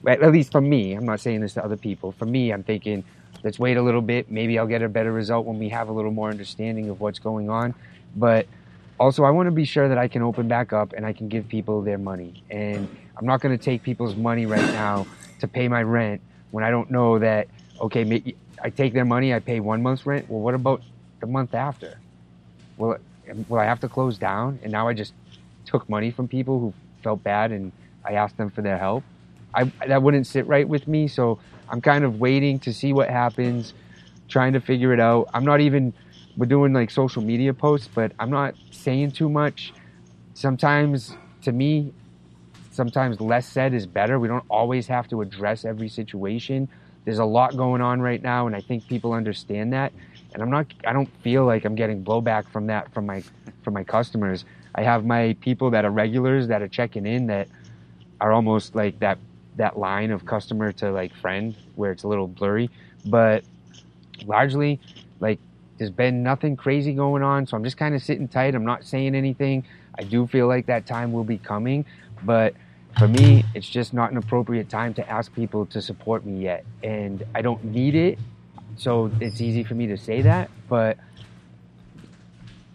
At least for me, I'm not saying this to other people. For me, I'm thinking, let's wait a little bit. Maybe I'll get a better result when we have a little more understanding of what's going on. But also, I want to be sure that I can open back up and I can give people their money. And I'm not going to take people's money right now to pay my rent when I don't know that, okay, I take their money, I pay one month's rent. Well, what about the month after? Well, will I have to close down? And now I just took money from people who felt bad and I asked them for their help. I, that wouldn't sit right with me. So I'm kind of waiting to see what happens, trying to figure it out. I'm not even, we're doing like social media posts, but I'm not saying too much. Sometimes, to me, sometimes less said is better. We don't always have to address every situation. There's a lot going on right now, and I think people understand that and I'm not I don't feel like I'm getting blowback from that from my from my customers. I have my people that are regulars that are checking in that are almost like that that line of customer to like friend where it's a little blurry, but largely like there's been nothing crazy going on, so I'm just kind of sitting tight. I'm not saying anything. I do feel like that time will be coming, but for me, it's just not an appropriate time to ask people to support me yet. And I don't need it so it's easy for me to say that. But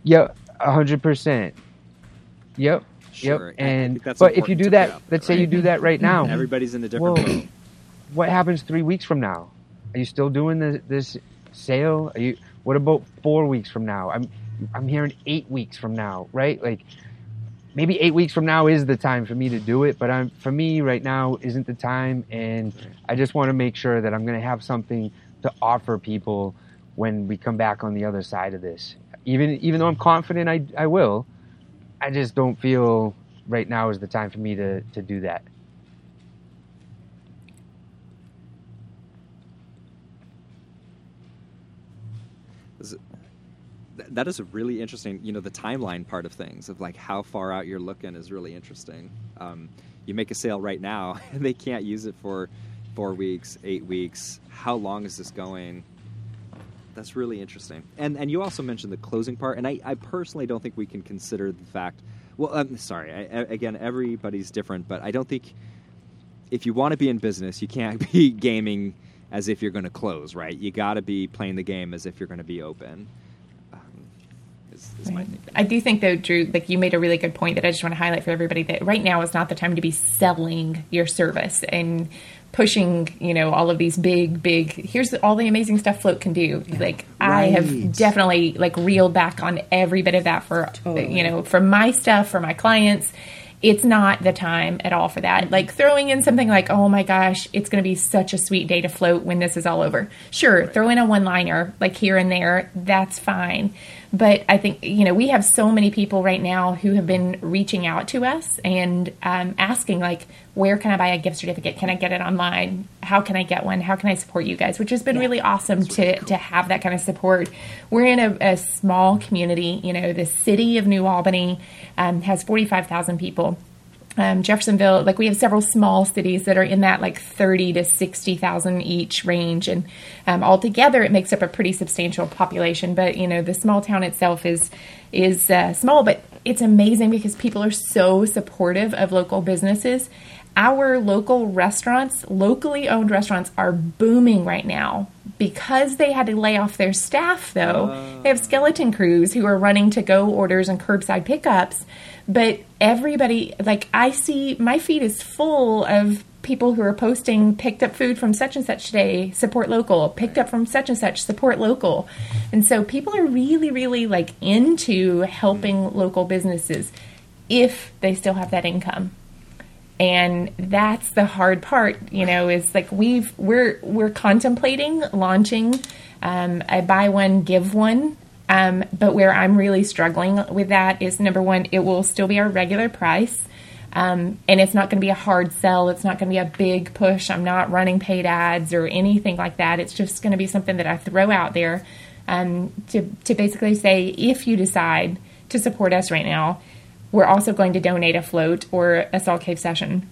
yeah, hundred percent. Yep. Sure. Yep. And but if you do that, let's right? say you do that right now. Everybody's in a different. Well, what happens three weeks from now? Are you still doing this, this sale? Are you? What about four weeks from now? I'm I'm hearing eight weeks from now, right? Like maybe eight weeks from now is the time for me to do it, but I'm for me right now isn't the time, and I just want to make sure that I'm going to have something to offer people when we come back on the other side of this. Even even though I'm confident I I will, I just don't feel right now is the time for me to to do that. That is a really interesting you know the timeline part of things of like how far out you're looking is really interesting um, you make a sale right now and they can't use it for four weeks, eight weeks. How long is this going? That's really interesting. And and you also mentioned the closing part, and I, I personally don't think we can consider the fact. Well, I'm sorry. I, again, everybody's different, but I don't think if you want to be in business, you can't be gaming as if you're going to close, right? You got to be playing the game as if you're going to be open. Is, is right. I do think, though, Drew, like you made a really good point that I just want to highlight for everybody that right now is not the time to be selling your service and pushing, you know, all of these big, big. Here's all the amazing stuff Float can do. Yeah. Like right. I have definitely like reeled back on every bit of that for totally. you know for my stuff for my clients. It's not the time at all for that. Mm-hmm. Like throwing in something like, oh my gosh, it's going to be such a sweet day to float when this is all over. Sure, right. throw in a one liner like here and there. That's fine. But I think, you know, we have so many people right now who have been reaching out to us and um, asking, like, where can I buy a gift certificate? Can I get it online? How can I get one? How can I support you guys? Which has been yeah, really awesome to, really cool. to have that kind of support. We're in a, a, small community. You know, the city of New Albany um, has 45,000 people um, Jeffersonville, like we have several small cities that are in that like 30 to 60,000 each range. And um, altogether, it makes up a pretty substantial population. But, you know, the small town itself is, is uh, small, but it's amazing because people are so supportive of local businesses. Our local restaurants, locally owned restaurants, are booming right now because they had to lay off their staff, though. Uh. They have skeleton crews who are running to go orders and curbside pickups but everybody, like, I see my feed is full of people who are posting picked up food from such and such today, support local, picked up from such and such, support local. And so people are really, really like into helping local businesses if they still have that income. And that's the hard part, you know, is like we've we're we're contemplating launching um, a buy one give one Um, but where I'm really struggling with that is number one, it will still be our regular price. Um, and it's not going to be a hard sell. It's not going to be a big push. I'm not running paid ads or anything like that. It's just going to be something that I throw out there um, to, to basically say if you decide to support us right now, we're also going to donate a float or a salt cave session.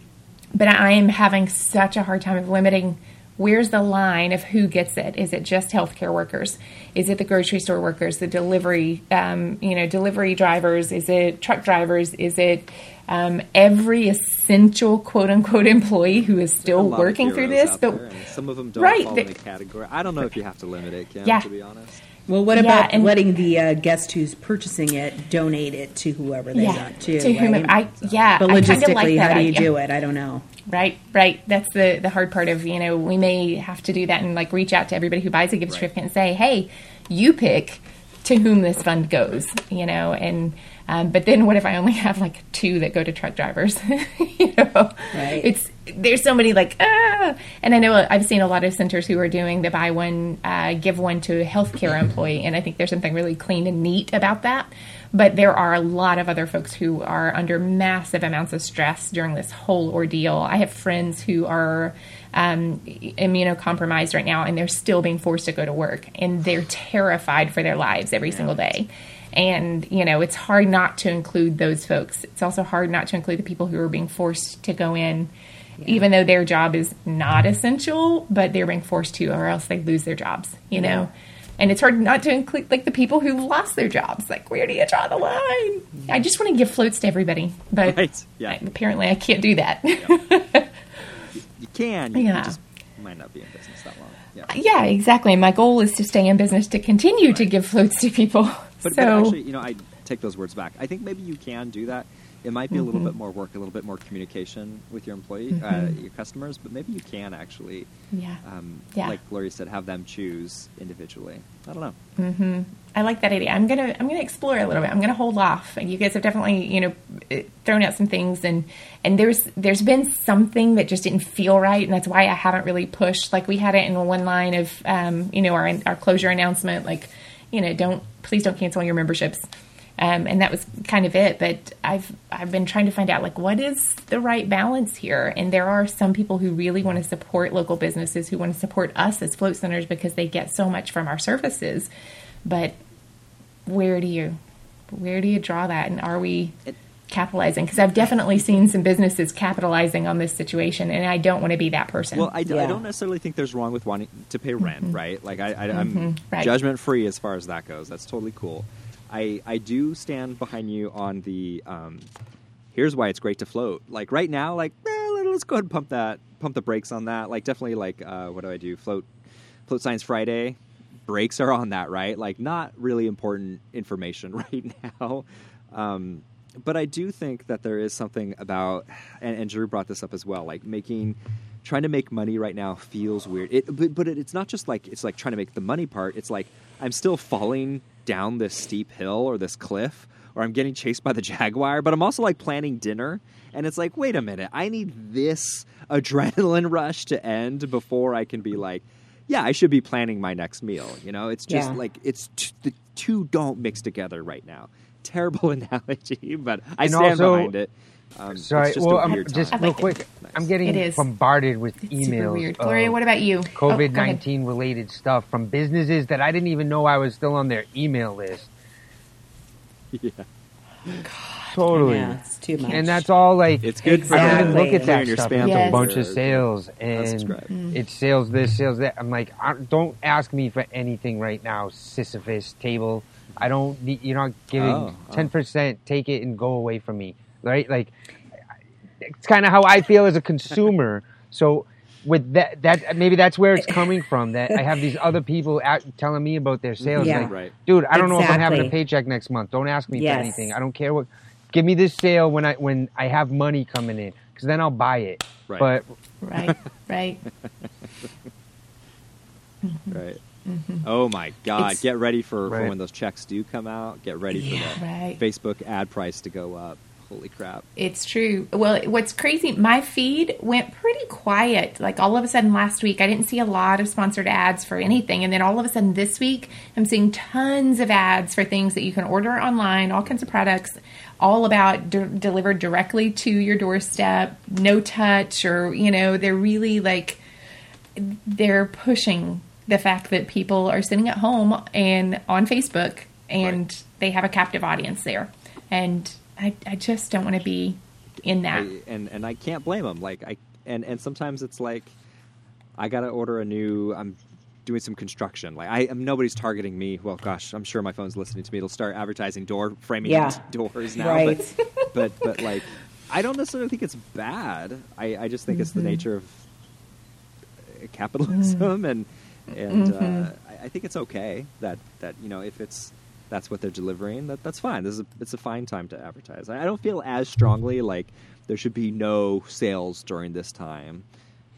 But I am having such a hard time of limiting where's the line of who gets it? Is it just healthcare workers? Is it the grocery store workers, the delivery, um, you know, delivery drivers? Is it truck drivers? Is it um, every essential quote unquote employee who is still working through this? But some of them don't right, fall in the category. I don't know if you have to limit it, Kim, Yeah. to be honest. Well, what Yeah, about and- letting the uh, guest who's purchasing it donate it to whoever they yeah, want to? to whomever. right? I yeah, but I logistically, like that how do you idea. do it? I don't know. Right, right. That's the the hard part of you know we may have to do that and like reach out to everybody who buys a gift Right. certificate and say, hey, you pick to whom this fund goes, you know, and um, but then what if I only have like two that go to truck drivers? you know, Right. it's there's so many like ah, and I know I've seen a lot of centers who are doing the buy one uh, give one to a healthcare employee, and I think there's something really clean and neat about that. But there are a lot of other folks who are under massive amounts of stress during this whole ordeal. I have friends who are um, immunocompromised right now, and they're still being forced to go to work, and they're terrified for their lives every single day. And you know, it's hard not to include those folks. It's also hard not to include the people who are being forced to go in, even though their job is not essential, but they're being forced to, or else they lose their jobs. You know. And it's hard not to include like the people who lost their jobs. Like, where do you draw the line? I just want to give floats to everybody, but Right, yeah. I- apparently I can't do that. You can, you Yeah. just might not be in business that long. Yeah. yeah, exactly. My goal is to stay in business to continue to give floats to people. But, so, but actually, you know, I take those words back. I think maybe you can do that. It might be a Mm-hmm. little bit more work, a little bit more communication with your employee, uh, your customers, but maybe you can actually, yeah. um, Yeah. like Gloria said, have them choose individually. I don't know. Mm-hmm. I like that idea. I'm gonna I'm gonna explore a little bit. I'm gonna hold off. You guys have definitely you know eh, thrown out some things, and and there's there's been something that just didn't feel right, and that's why I haven't really pushed. Like we had it in one line of um, you know our our closure announcement, like you know don't please don't cancel your memberships. Um, and that was kind of it. But I've I've been trying to find out like what is the right balance here. And there are some people who really want to support local businesses who want to support us as float centers because they get so much from our services. But where do you where do you draw that? And are we capitalizing? Because I've definitely seen some businesses capitalizing on this situation, and I don't want to be that person. Well, I, d- I Yeah. don't necessarily think there's wrong with wanting to pay rent, right? Like I, I, I'm Mm-hmm. Right. judgment free as far as that goes. That's totally cool. I, I do stand behind you on the. Um, here's why it's great to float. Like right now, like eh, let- let's go ahead and pump that, pump the brakes on that. Like definitely, like uh, what do I do? Float, float science Friday. Brakes are on that, right? Like not really important information right now. Um, but I do think that there is something about, and, and Drew brought this up as well, like making, trying to make money right now feels weird. It, but but it, it's not just like it's like trying to make the money part. It's like I'm still falling down this steep hill or this cliff, or I'm getting chased by the jaguar. But I'm also like planning dinner, and it's like, wait a minute, I need this adrenaline rush to end before I can be like. Yeah, I should be planning my next meal. You know, it's just Yeah. like it's t- the two don't mix together right now. Terrible analogy, but I And stand also- behind it. Um, Sorry, it's just well, a I'm weird just time. I real like quick. Nice. I'm getting bombarded with it's emails. super weird. Gloria, what about you? Oh, COVID ahead. nineteen related stuff from businesses that I didn't even know I was still on their email list. yeah. Totally. Yeah, it's too much. And that's all like It's good for I don't even Exactly. look at that your stuff. spam It's Yes. a bunch of sales and Unsubscribe. it's sales this, sales that. I'm like, don't ask me for anything right now. Sisyphus table. I don't. need You're not giving Oh, oh. ten percent. Take it and go away from me. Right? Like, it's kind of how I feel as a consumer. So with that, that maybe that's where it's coming from. That I have these other people out telling me about their sales. Yeah. Like, Right. dude, I don't know if I'm having a paycheck next month. Don't ask me Yes. for anything. I don't care what. Give me this sale when I when I have money coming in, because then I'll buy it. Right. But Right, right. Right. Mm-hmm. Mm-hmm. Oh my God! It's- Get ready for, for when those checks do come out. Get ready for Yeah, that right. Facebook ad price to go up. Holy crap! It's true. Well, what's crazy, my feed went pretty quiet. Like all of a sudden last week, I didn't see a lot of sponsored ads for anything. And then all of a sudden this week, I'm seeing tons of ads for things that you can order online, all kinds of products, all about de- delivered directly to your doorstep, no touch, or, you know, they're really like, they're pushing the fact that people are sitting at home and on Facebook and Right. they have a captive audience there. And I, I just don't want to be in that. I, and and I can't blame them. Like I and and sometimes it's like I gotta order a new. I'm doing some construction. Like I, am nobody's targeting me. Well, gosh, I'm sure my phone's listening to me. It'll start advertising door framing Yeah. doors now. Right. But, but but like I don't necessarily think it's bad. I, I just think it's Mm-hmm. the nature of uh, capitalism and and Mm-hmm. uh, I, I think it's okay that that you know if it's that's what they're delivering that that's fine this is a, it's a fine time to advertise I, I don't feel as strongly like there should be no sales during this time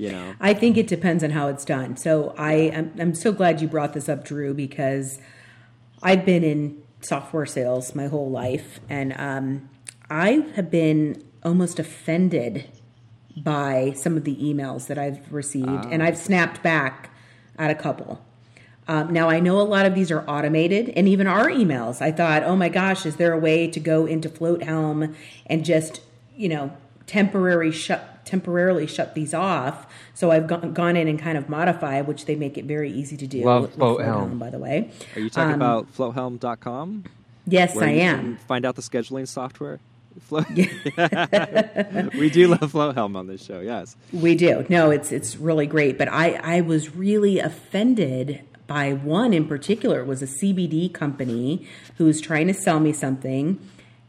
you know I think it depends on how it's done. So I am I'm so glad you brought this up, Drew, because I've been in software sales my whole life, and um, I have been almost offended by some of the emails that I've received, and I've snapped back at a couple. Um, now I know a lot of these are automated, and even our emails. I thought, oh my gosh, is there a way to go into Floathelm and just you know temporary shut temporarily shut these off? So I've gone, gone in and kind of modified, which they make it very easy to do. Love with Floathelm. by the way. are you talking Um, about floathelm.com Yes, where I you am. can find out the scheduling software Flow- we do love flowhelm on this show yes We do. No, it's it's really great. But I I was really offended by one in particular. Was a CBD company who was trying to sell me something,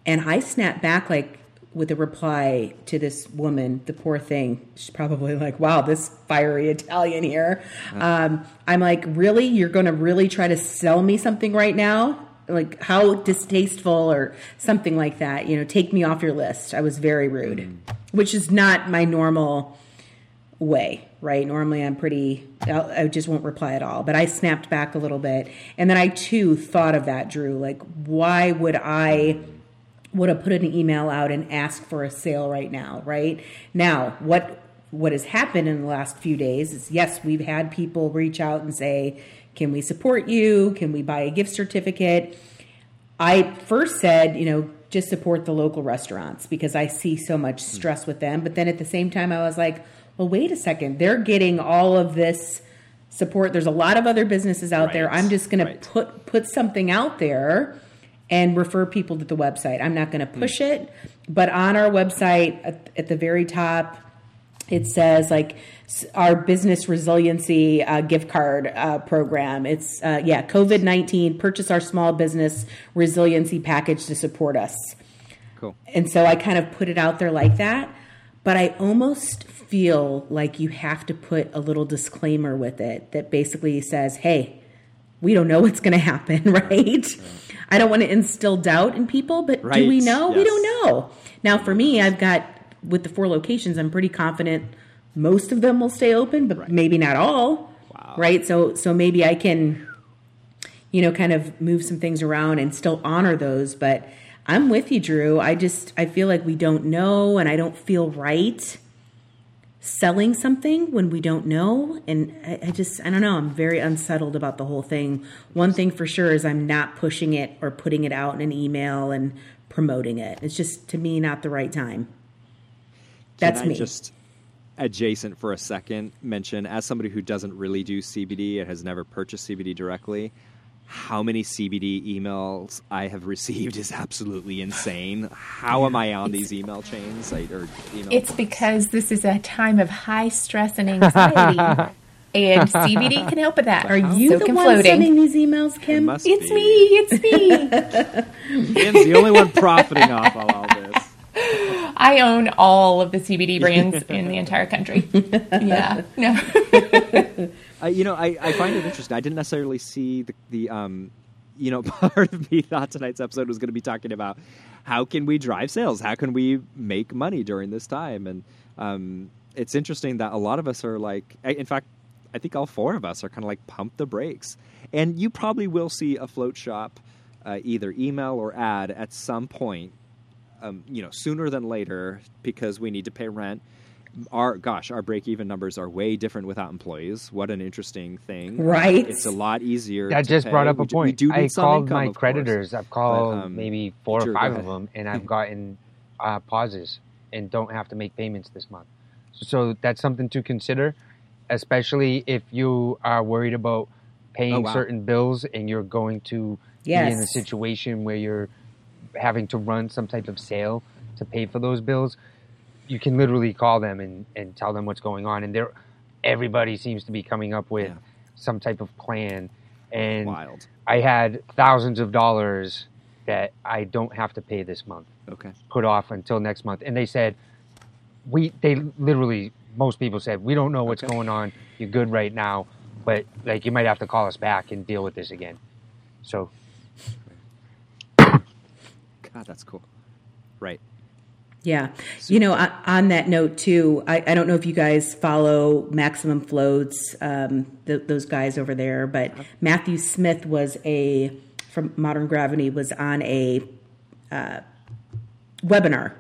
and I snapped back like with a reply to this woman. The poor thing. She's probably like, "Wow, this fiery Italian here." Um, I'm like, "Really? You're going to really try to sell me something right now?" Like how distasteful or something like that. You know, take me off your list. I was very rude, which is not my normal way, right? Normally I'm pretty, I'll, I just won't reply at all. But I snapped back a little bit. And then I too thought of that, Drew. Like, why would I would have put an email out and ask for a sale right now, right? Now, what what has happened in the last few days is yes, we've had people reach out and say, "Can we support you? Can we buy a gift certificate?" I first said, you know, just support the local restaurants because I see so much hmm. stress with them. But then at the same time, I was like, well, wait a second. They're getting all of this support. There's a lot of other businesses out there. I'm just going right. to put put something out there and refer people to the website. I'm not going to push it, but on our website at, at the very top, it says like our business resiliency uh, gift card uh, program. It's uh, yeah, COVID nineteen. Purchase our small business resiliency package to support us. cool And so I kind of put it out there like that. But I almost feel like you have to put a little disclaimer with it that basically says, hey, we don't know what's going to happen, right? I don't want to instill doubt in people, but do we Right, know? We don't know. Now, for me, I've got, with the four locations, I'm pretty confident most of them will stay open, but maybe not all. Wow. Right? So, so maybe I can you know, kind of move some things around and still honor those. But I'm with you, Drew. I just I feel like we don't know, and I don't feel right selling something when we don't know. And I, I just I don't know. I'm very unsettled about the whole thing. One thing for sure is I'm not pushing it or putting it out in an email and promoting it. It's just to me not the right time. That's Can I me. just adjacent for a second mention as somebody who doesn't really do CBD and has never purchased CBD directly. How many CBD emails I have received is absolutely insane. How am I on these email chains? I, or email It's because this is a time of high stress and anxiety, and CBD can help with that. Are you so the one floating. sending these emails, Kim? must It's be. me. It's me. Kim's the only one profiting off of all this. I own all of the CBD brands in the entire country. Yeah. No. I, you know, I, I find it interesting. I didn't necessarily see the, the um, you know, part of me thought tonight's episode was going to be talking about how can we drive sales? How can we make money during this time? And um, it's interesting that a lot of us are like, in fact, I think all four of us are kind of like pump the brakes. And you probably will see a float shop, uh, either email or ad at some point um, you know, sooner than later because we need to pay rent. Our gosh, our break-even numbers are way different without employees. What an interesting thing, Right. It's a lot easier. That to just brought pay. up a We do- we point. do need I some called income, my of course. creditors. I've called um, maybe four sure, or five of them, and I've gotten uh, pauses and don't have to make payments this month. So that's something to consider, especially if you are worried about paying Oh, wow. certain bills and you're going to be in a situation where you're having to run some type of sale to pay for those bills. You can literally call them and, and tell them what's going on, and they're everybody seems to be coming up with Yeah. some type of plan. And Wild. I had thousands of dollars that I don't have to pay this month, Okay. put off until next month. And they said, we, they literally, most people said, we don't know what's Okay. going on. You're good right now, but like you might have to call us back and deal with this again. So God, that's cool. Right. Yeah. You know, on- on that note, too, I, I don't know if you guys follow Maximum Floats, um, th- those guys over there, but Matthew Smith was a, from Modern Gravity, was on a uh, webinar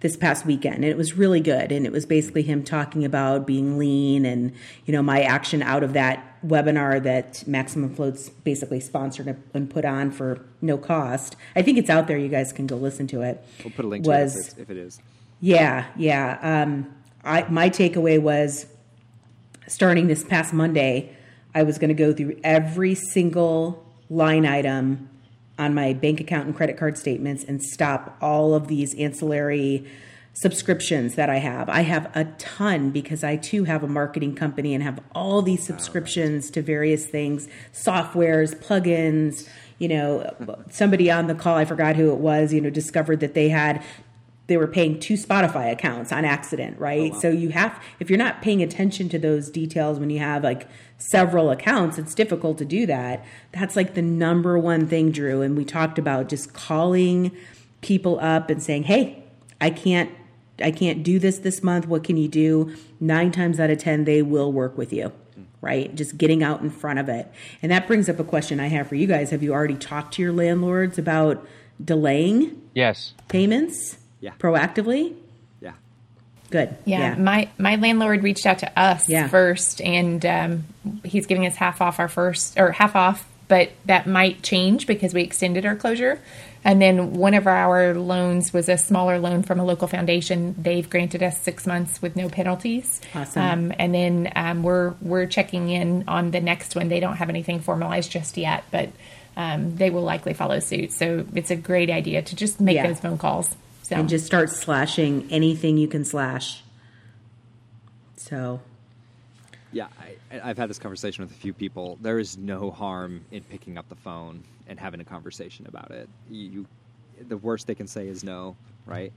this past weekend and it was really good and it was basically him talking about being lean and you know my action out of that webinar that maximum floats basically sponsored and put on for no cost i think it's out there you guys can go listen to it We'll put a link to was it if, if it is. yeah, yeah. Um, I my takeaway was starting this past Monday, I was going to go through every single line item on my bank account and credit card statements and stop all of these ancillary subscriptions that I have. I have a ton because I too have a marketing company and have all these subscriptions to various things, softwares, plugins, you know, somebody on the call, I forgot who it was, you know, discovered that they had they were paying two Spotify accounts on accident, right? Oh, so you have, if you're not paying attention to those details when you have like several accounts, it's difficult to do that. That's like the number one thing, Drew. And we talked about just calling people up and saying, hey, I can't. I can't do this this month. What can you do? Nine times out of 10, they will work with you, right? Just getting out in front of it. And that brings up a question I have for you guys. Have you already talked to your landlords about delaying yes, payments? Yeah. Proactively? Yeah. Good. Yeah, my my landlord reached out to us Yeah. first, and um, he's giving us half off our first or half off, but that might change because we extended our closure. And then one of our loans was a smaller loan from a local foundation. They've granted us six months with no penalties. Awesome. Um, and then um, we're we're checking in on the next one. They don't have anything formalized just yet, but um, they will likely follow suit. So it's a great idea to just make Yeah. those phone calls. So and just start slashing anything you can slash. So, I've had this conversation with a few people. There is no harm in picking up the phone and having a conversation about it. You, the worst they can say is no, right?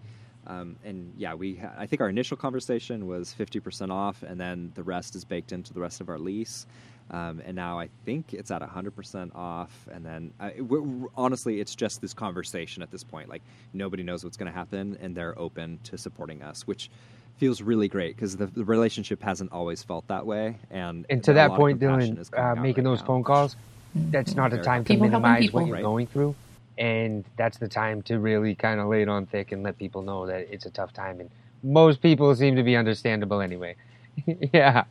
Um, and yeah, we I think our initial conversation was fifty percent off, and then the rest is baked into the rest of our lease. Um, and now I think it's at hundred percent off. And then uh, we're, we're- honestly, it's just this conversation at this point. Like nobody knows what's going to happen, and they're open to supporting us, which feels really great because the, the relationship hasn't always felt that way. And and to that point, Dylan, uh, making right those now, phone calls, that's not a time to People helping minimize people. what you're Right. going through. And that's the time to really kind of lay it on thick and let people know that it's a tough time. And most people seem to be understandable anyway. yeah.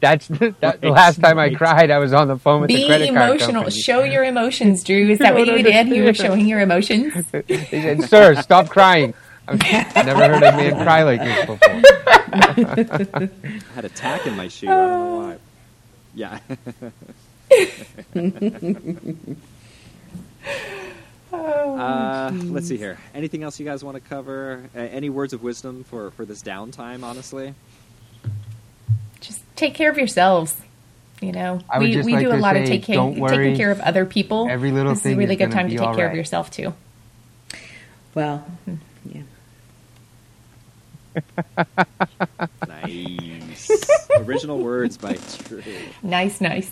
That's the, that, the Right, last time I cried. I was on the phone with the Be credit card emotional. company. Show your emotions, Drew. Is that what don't you did? You were showing your emotions. They said, "Sir, stop crying." I've never heard a man cry like this before. I had a tack in my shoe. I don't know why. Yeah. uh, let's see here. Anything else you guys want to cover? Uh, any words of wisdom for for this downtime? Honestly, Just take care of yourselves. You know, I we, we like do a to lot of say, take care, worry. taking care of other people. Every little this is a really is good time to take all care of yourself too. well, yeah. Nice. Original words by Drew. Nice, nice.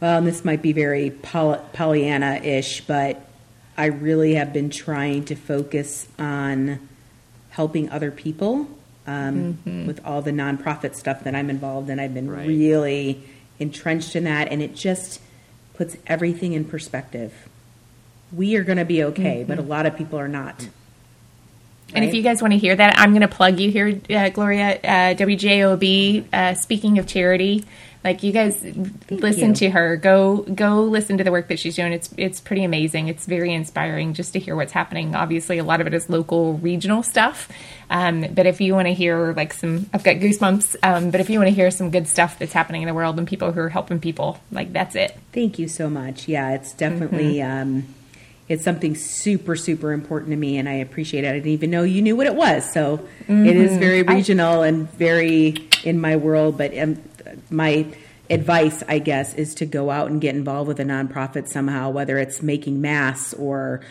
Well, and this might be very Poll- Pollyanna ish, but I really have been trying to focus on helping other people um, with all the nonprofit stuff that I'm involved in. I've been Right. really entrenched in that, and it just puts everything in perspective. We are going to be okay, but a lot of people are not. And if you guys want to hear that, I'm going to plug you here, uh, Gloria. Uh, WJOB. Uh, speaking of charity, like you guys listen you. to her. Go go listen to the work that she's doing. It's it's pretty amazing. It's very inspiring just to hear what's happening. Obviously, a lot of it is local, regional stuff. Um, but if you want to hear like some, I've got goosebumps. Um, but if you want to hear some good stuff that's happening in the world and people who are helping people, like that's it. Thank you so much. Yeah, it's definitely um, it's something super super important to me, and I appreciate it. I didn't even know you knew what it was, so it is very regional and very in my world. But um, my advice, I guess, is to go out and get involved with a nonprofit somehow, whether it's making masks or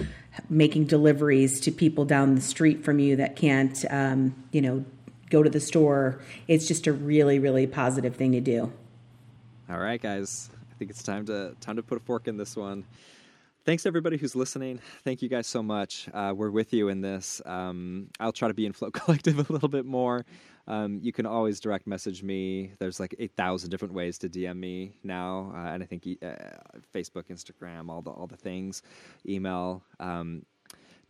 making deliveries to people down the street from you that can't, um, you know, go to the store. It's just a really really positive thing to do. All right, guys. I think it's time to time to put a fork in this one. Thanks everybody who's listening. Thank you guys so much. Uh, we're with you in this. Um, I'll try to be in Flow Collective a little bit more. Um, you can always direct message me. There's like eight thousand different ways to DM me now, uh, and I think uh, Facebook, Instagram, all the all the things, email. Um,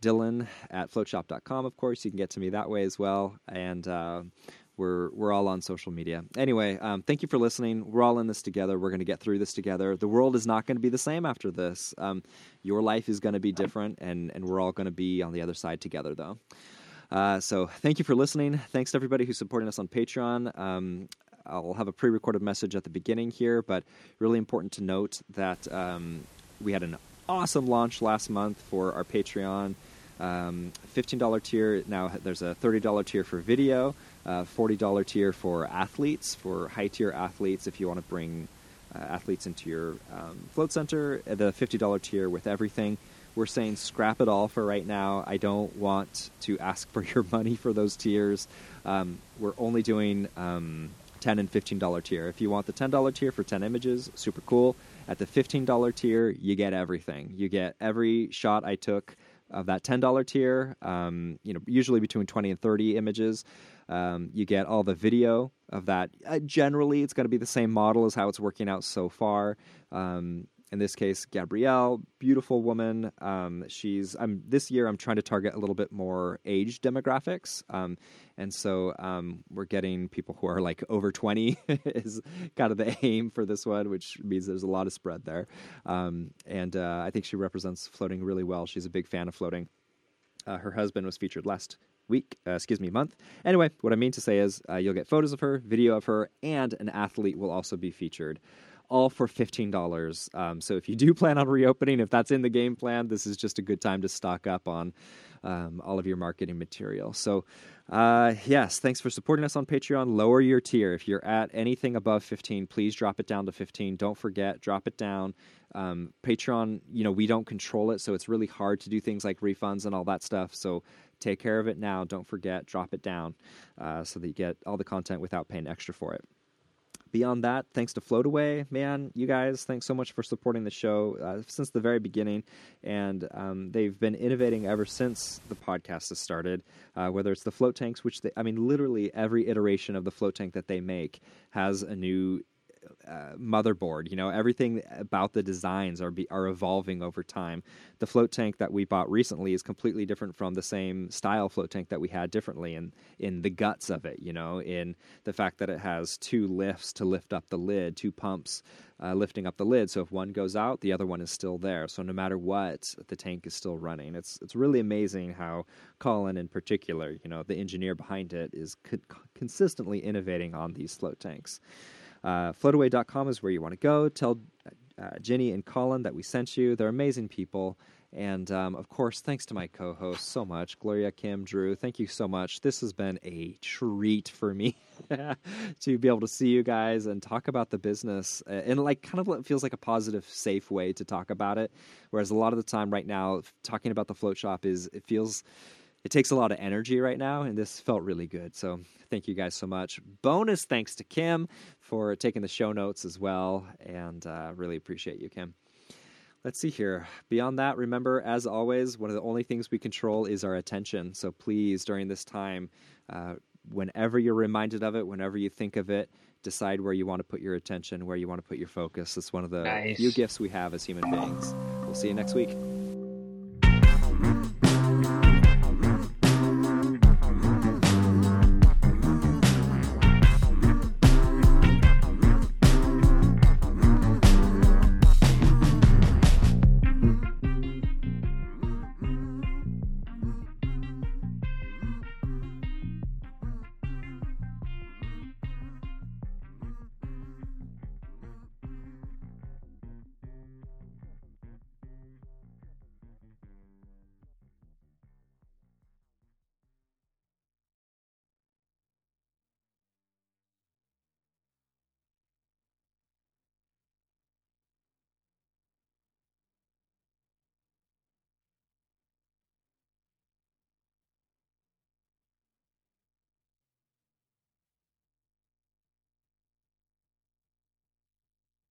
Dylan at floatshop.com, of course. You can get to me that way as well. And uh, we're we're all on social media. Anyway, um, thank you for listening. We're all in this together. We're going to get through this together. The world is not going to be the same after this. Um, your life is going to be different, and and we're all going to be on the other side together, though. Uh, so thank you for listening. Thanks to everybody who's supporting us on Patreon. Um, I'll have a pre-recorded message at the beginning here, but really important to note that um, we had an awesome launch last month for our Patreon. Um, $15 tier. Now there's a $30 tier for video, uh, $40 tier for athletes, for high tier athletes if you want to bring uh, athletes into your um, float center. Uh, The $50 tier with everything. We're saying scrap it all for right now. I don't want to ask for your money for those tiers. Um, we're only doing um, 10 and $15 tier. If you want the $10 tier for 10 images, super cool. At the $15 tier, you get everything. You get every shot I took of that $10 tier, um, you know, usually between 20 and 30 images. Um, you get all the video of that. Uh, generally, it's going to be the same model as how it's working out so far. Um, in this case, Gabrielle, beautiful woman. Um, she's. I'm this year. I'm trying to target a little bit more age demographics, um, and so um, we're getting people who are like over 20 is kind of the aim for this one, which means there's a lot of spread there. Um, and uh, I think she represents floating really well. She's a big fan of floating. Uh, her husband was featured last week, uh, excuse me, month. Anyway, what I mean to say is uh, you'll get photos of her, video of her, and an athlete will also be featured. All for $15. Um, so if you do plan on reopening, if that's in the game plan, this is just a good time to stock up on um, all of your marketing material. So, uh, yes, thanks for supporting us on Patreon. Lower your tier. If you're at anything above 15, please drop it down to 15. Don't forget, drop it down. Um, Patreon, you know, we don't control it, so it's really hard to do things like refunds and all that stuff. So take care of it now. Don't forget, drop it down uh, so that you get all the content without paying extra for it. Beyond that, thanks to Floataway, man, you guys, thanks so much for supporting the show uh, since the very beginning. And um, they've been innovating ever since the podcast has started, uh, whether it's the float tanks, which they, I mean, literally every iteration of the float tank that they make has a new uh, motherboard. You know, everything about the designs are be, are evolving over time. The float tank that we bought recently is completely different from the same style float tank that we had differently in in the guts of it. You know, in the fact that it has two lifts to lift up the lid, two pumps. Uh, lifting up the lid, so if one goes out, the other one is still there. So no matter what, the tank is still running. It's it's really amazing how Colin, in particular, you know, the engineer behind it, is co- consistently innovating on these float tanks. Uh, floataway.com is where you want to go. Tell uh, Jenny and Colin that we sent you. They're amazing people. And um, of course, thanks to my co hosts so much Gloria, Kim, Drew. Thank you so much. This has been a treat for me to be able to see you guys and talk about the business And like kind of feels like a positive, safe way to talk about it. Whereas a lot of the time right now, talking about the float shop is, it feels it takes a lot of energy right now, and this felt really good. So thank you guys so much. Bonus thanks to Kim for taking the show notes as well, and uh, really appreciate you, Kim. Let's see here. Beyond that, remember, as always, one of the only things we control is our attention. So please, during this time, uh, whenever you're reminded of it, whenever you think of it, decide where you want to put your attention, where you want to put your focus. It's one of the Nice. few gifts we have as human beings. We'll see you next week.